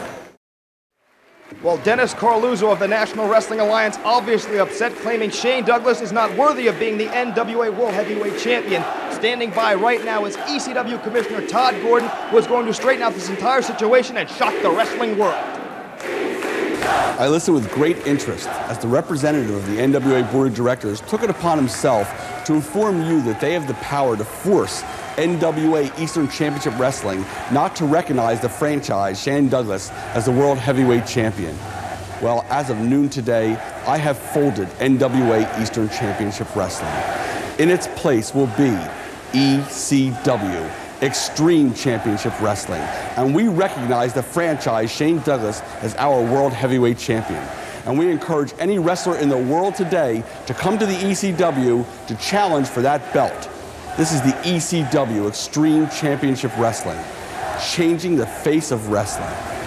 Well, Dennis Coraluzzo of the National Wrestling Alliance obviously upset, claiming Shane Douglas is not worthy of being the NWA World Heavyweight Champion. Standing by right now is ECW Commissioner Todd Gordon, who is going to straighten out this entire situation and shock the wrestling world. I listened with great interest as the representative of the NWA Board of Directors took it upon himself to inform you that they have the power to force NWA Eastern Championship Wrestling not to recognize the franchise Shane Douglas as the World Heavyweight Champion. Well, as of noon today, I have folded NWA Eastern Championship Wrestling. In its place will be ECW, Extreme Championship Wrestling, and we recognize the franchise Shane Douglas as our World Heavyweight Champion. And we encourage any wrestler in the world today to come to the ECW to challenge for that belt. This is the ECW Extreme Championship Wrestling, changing the face of wrestling.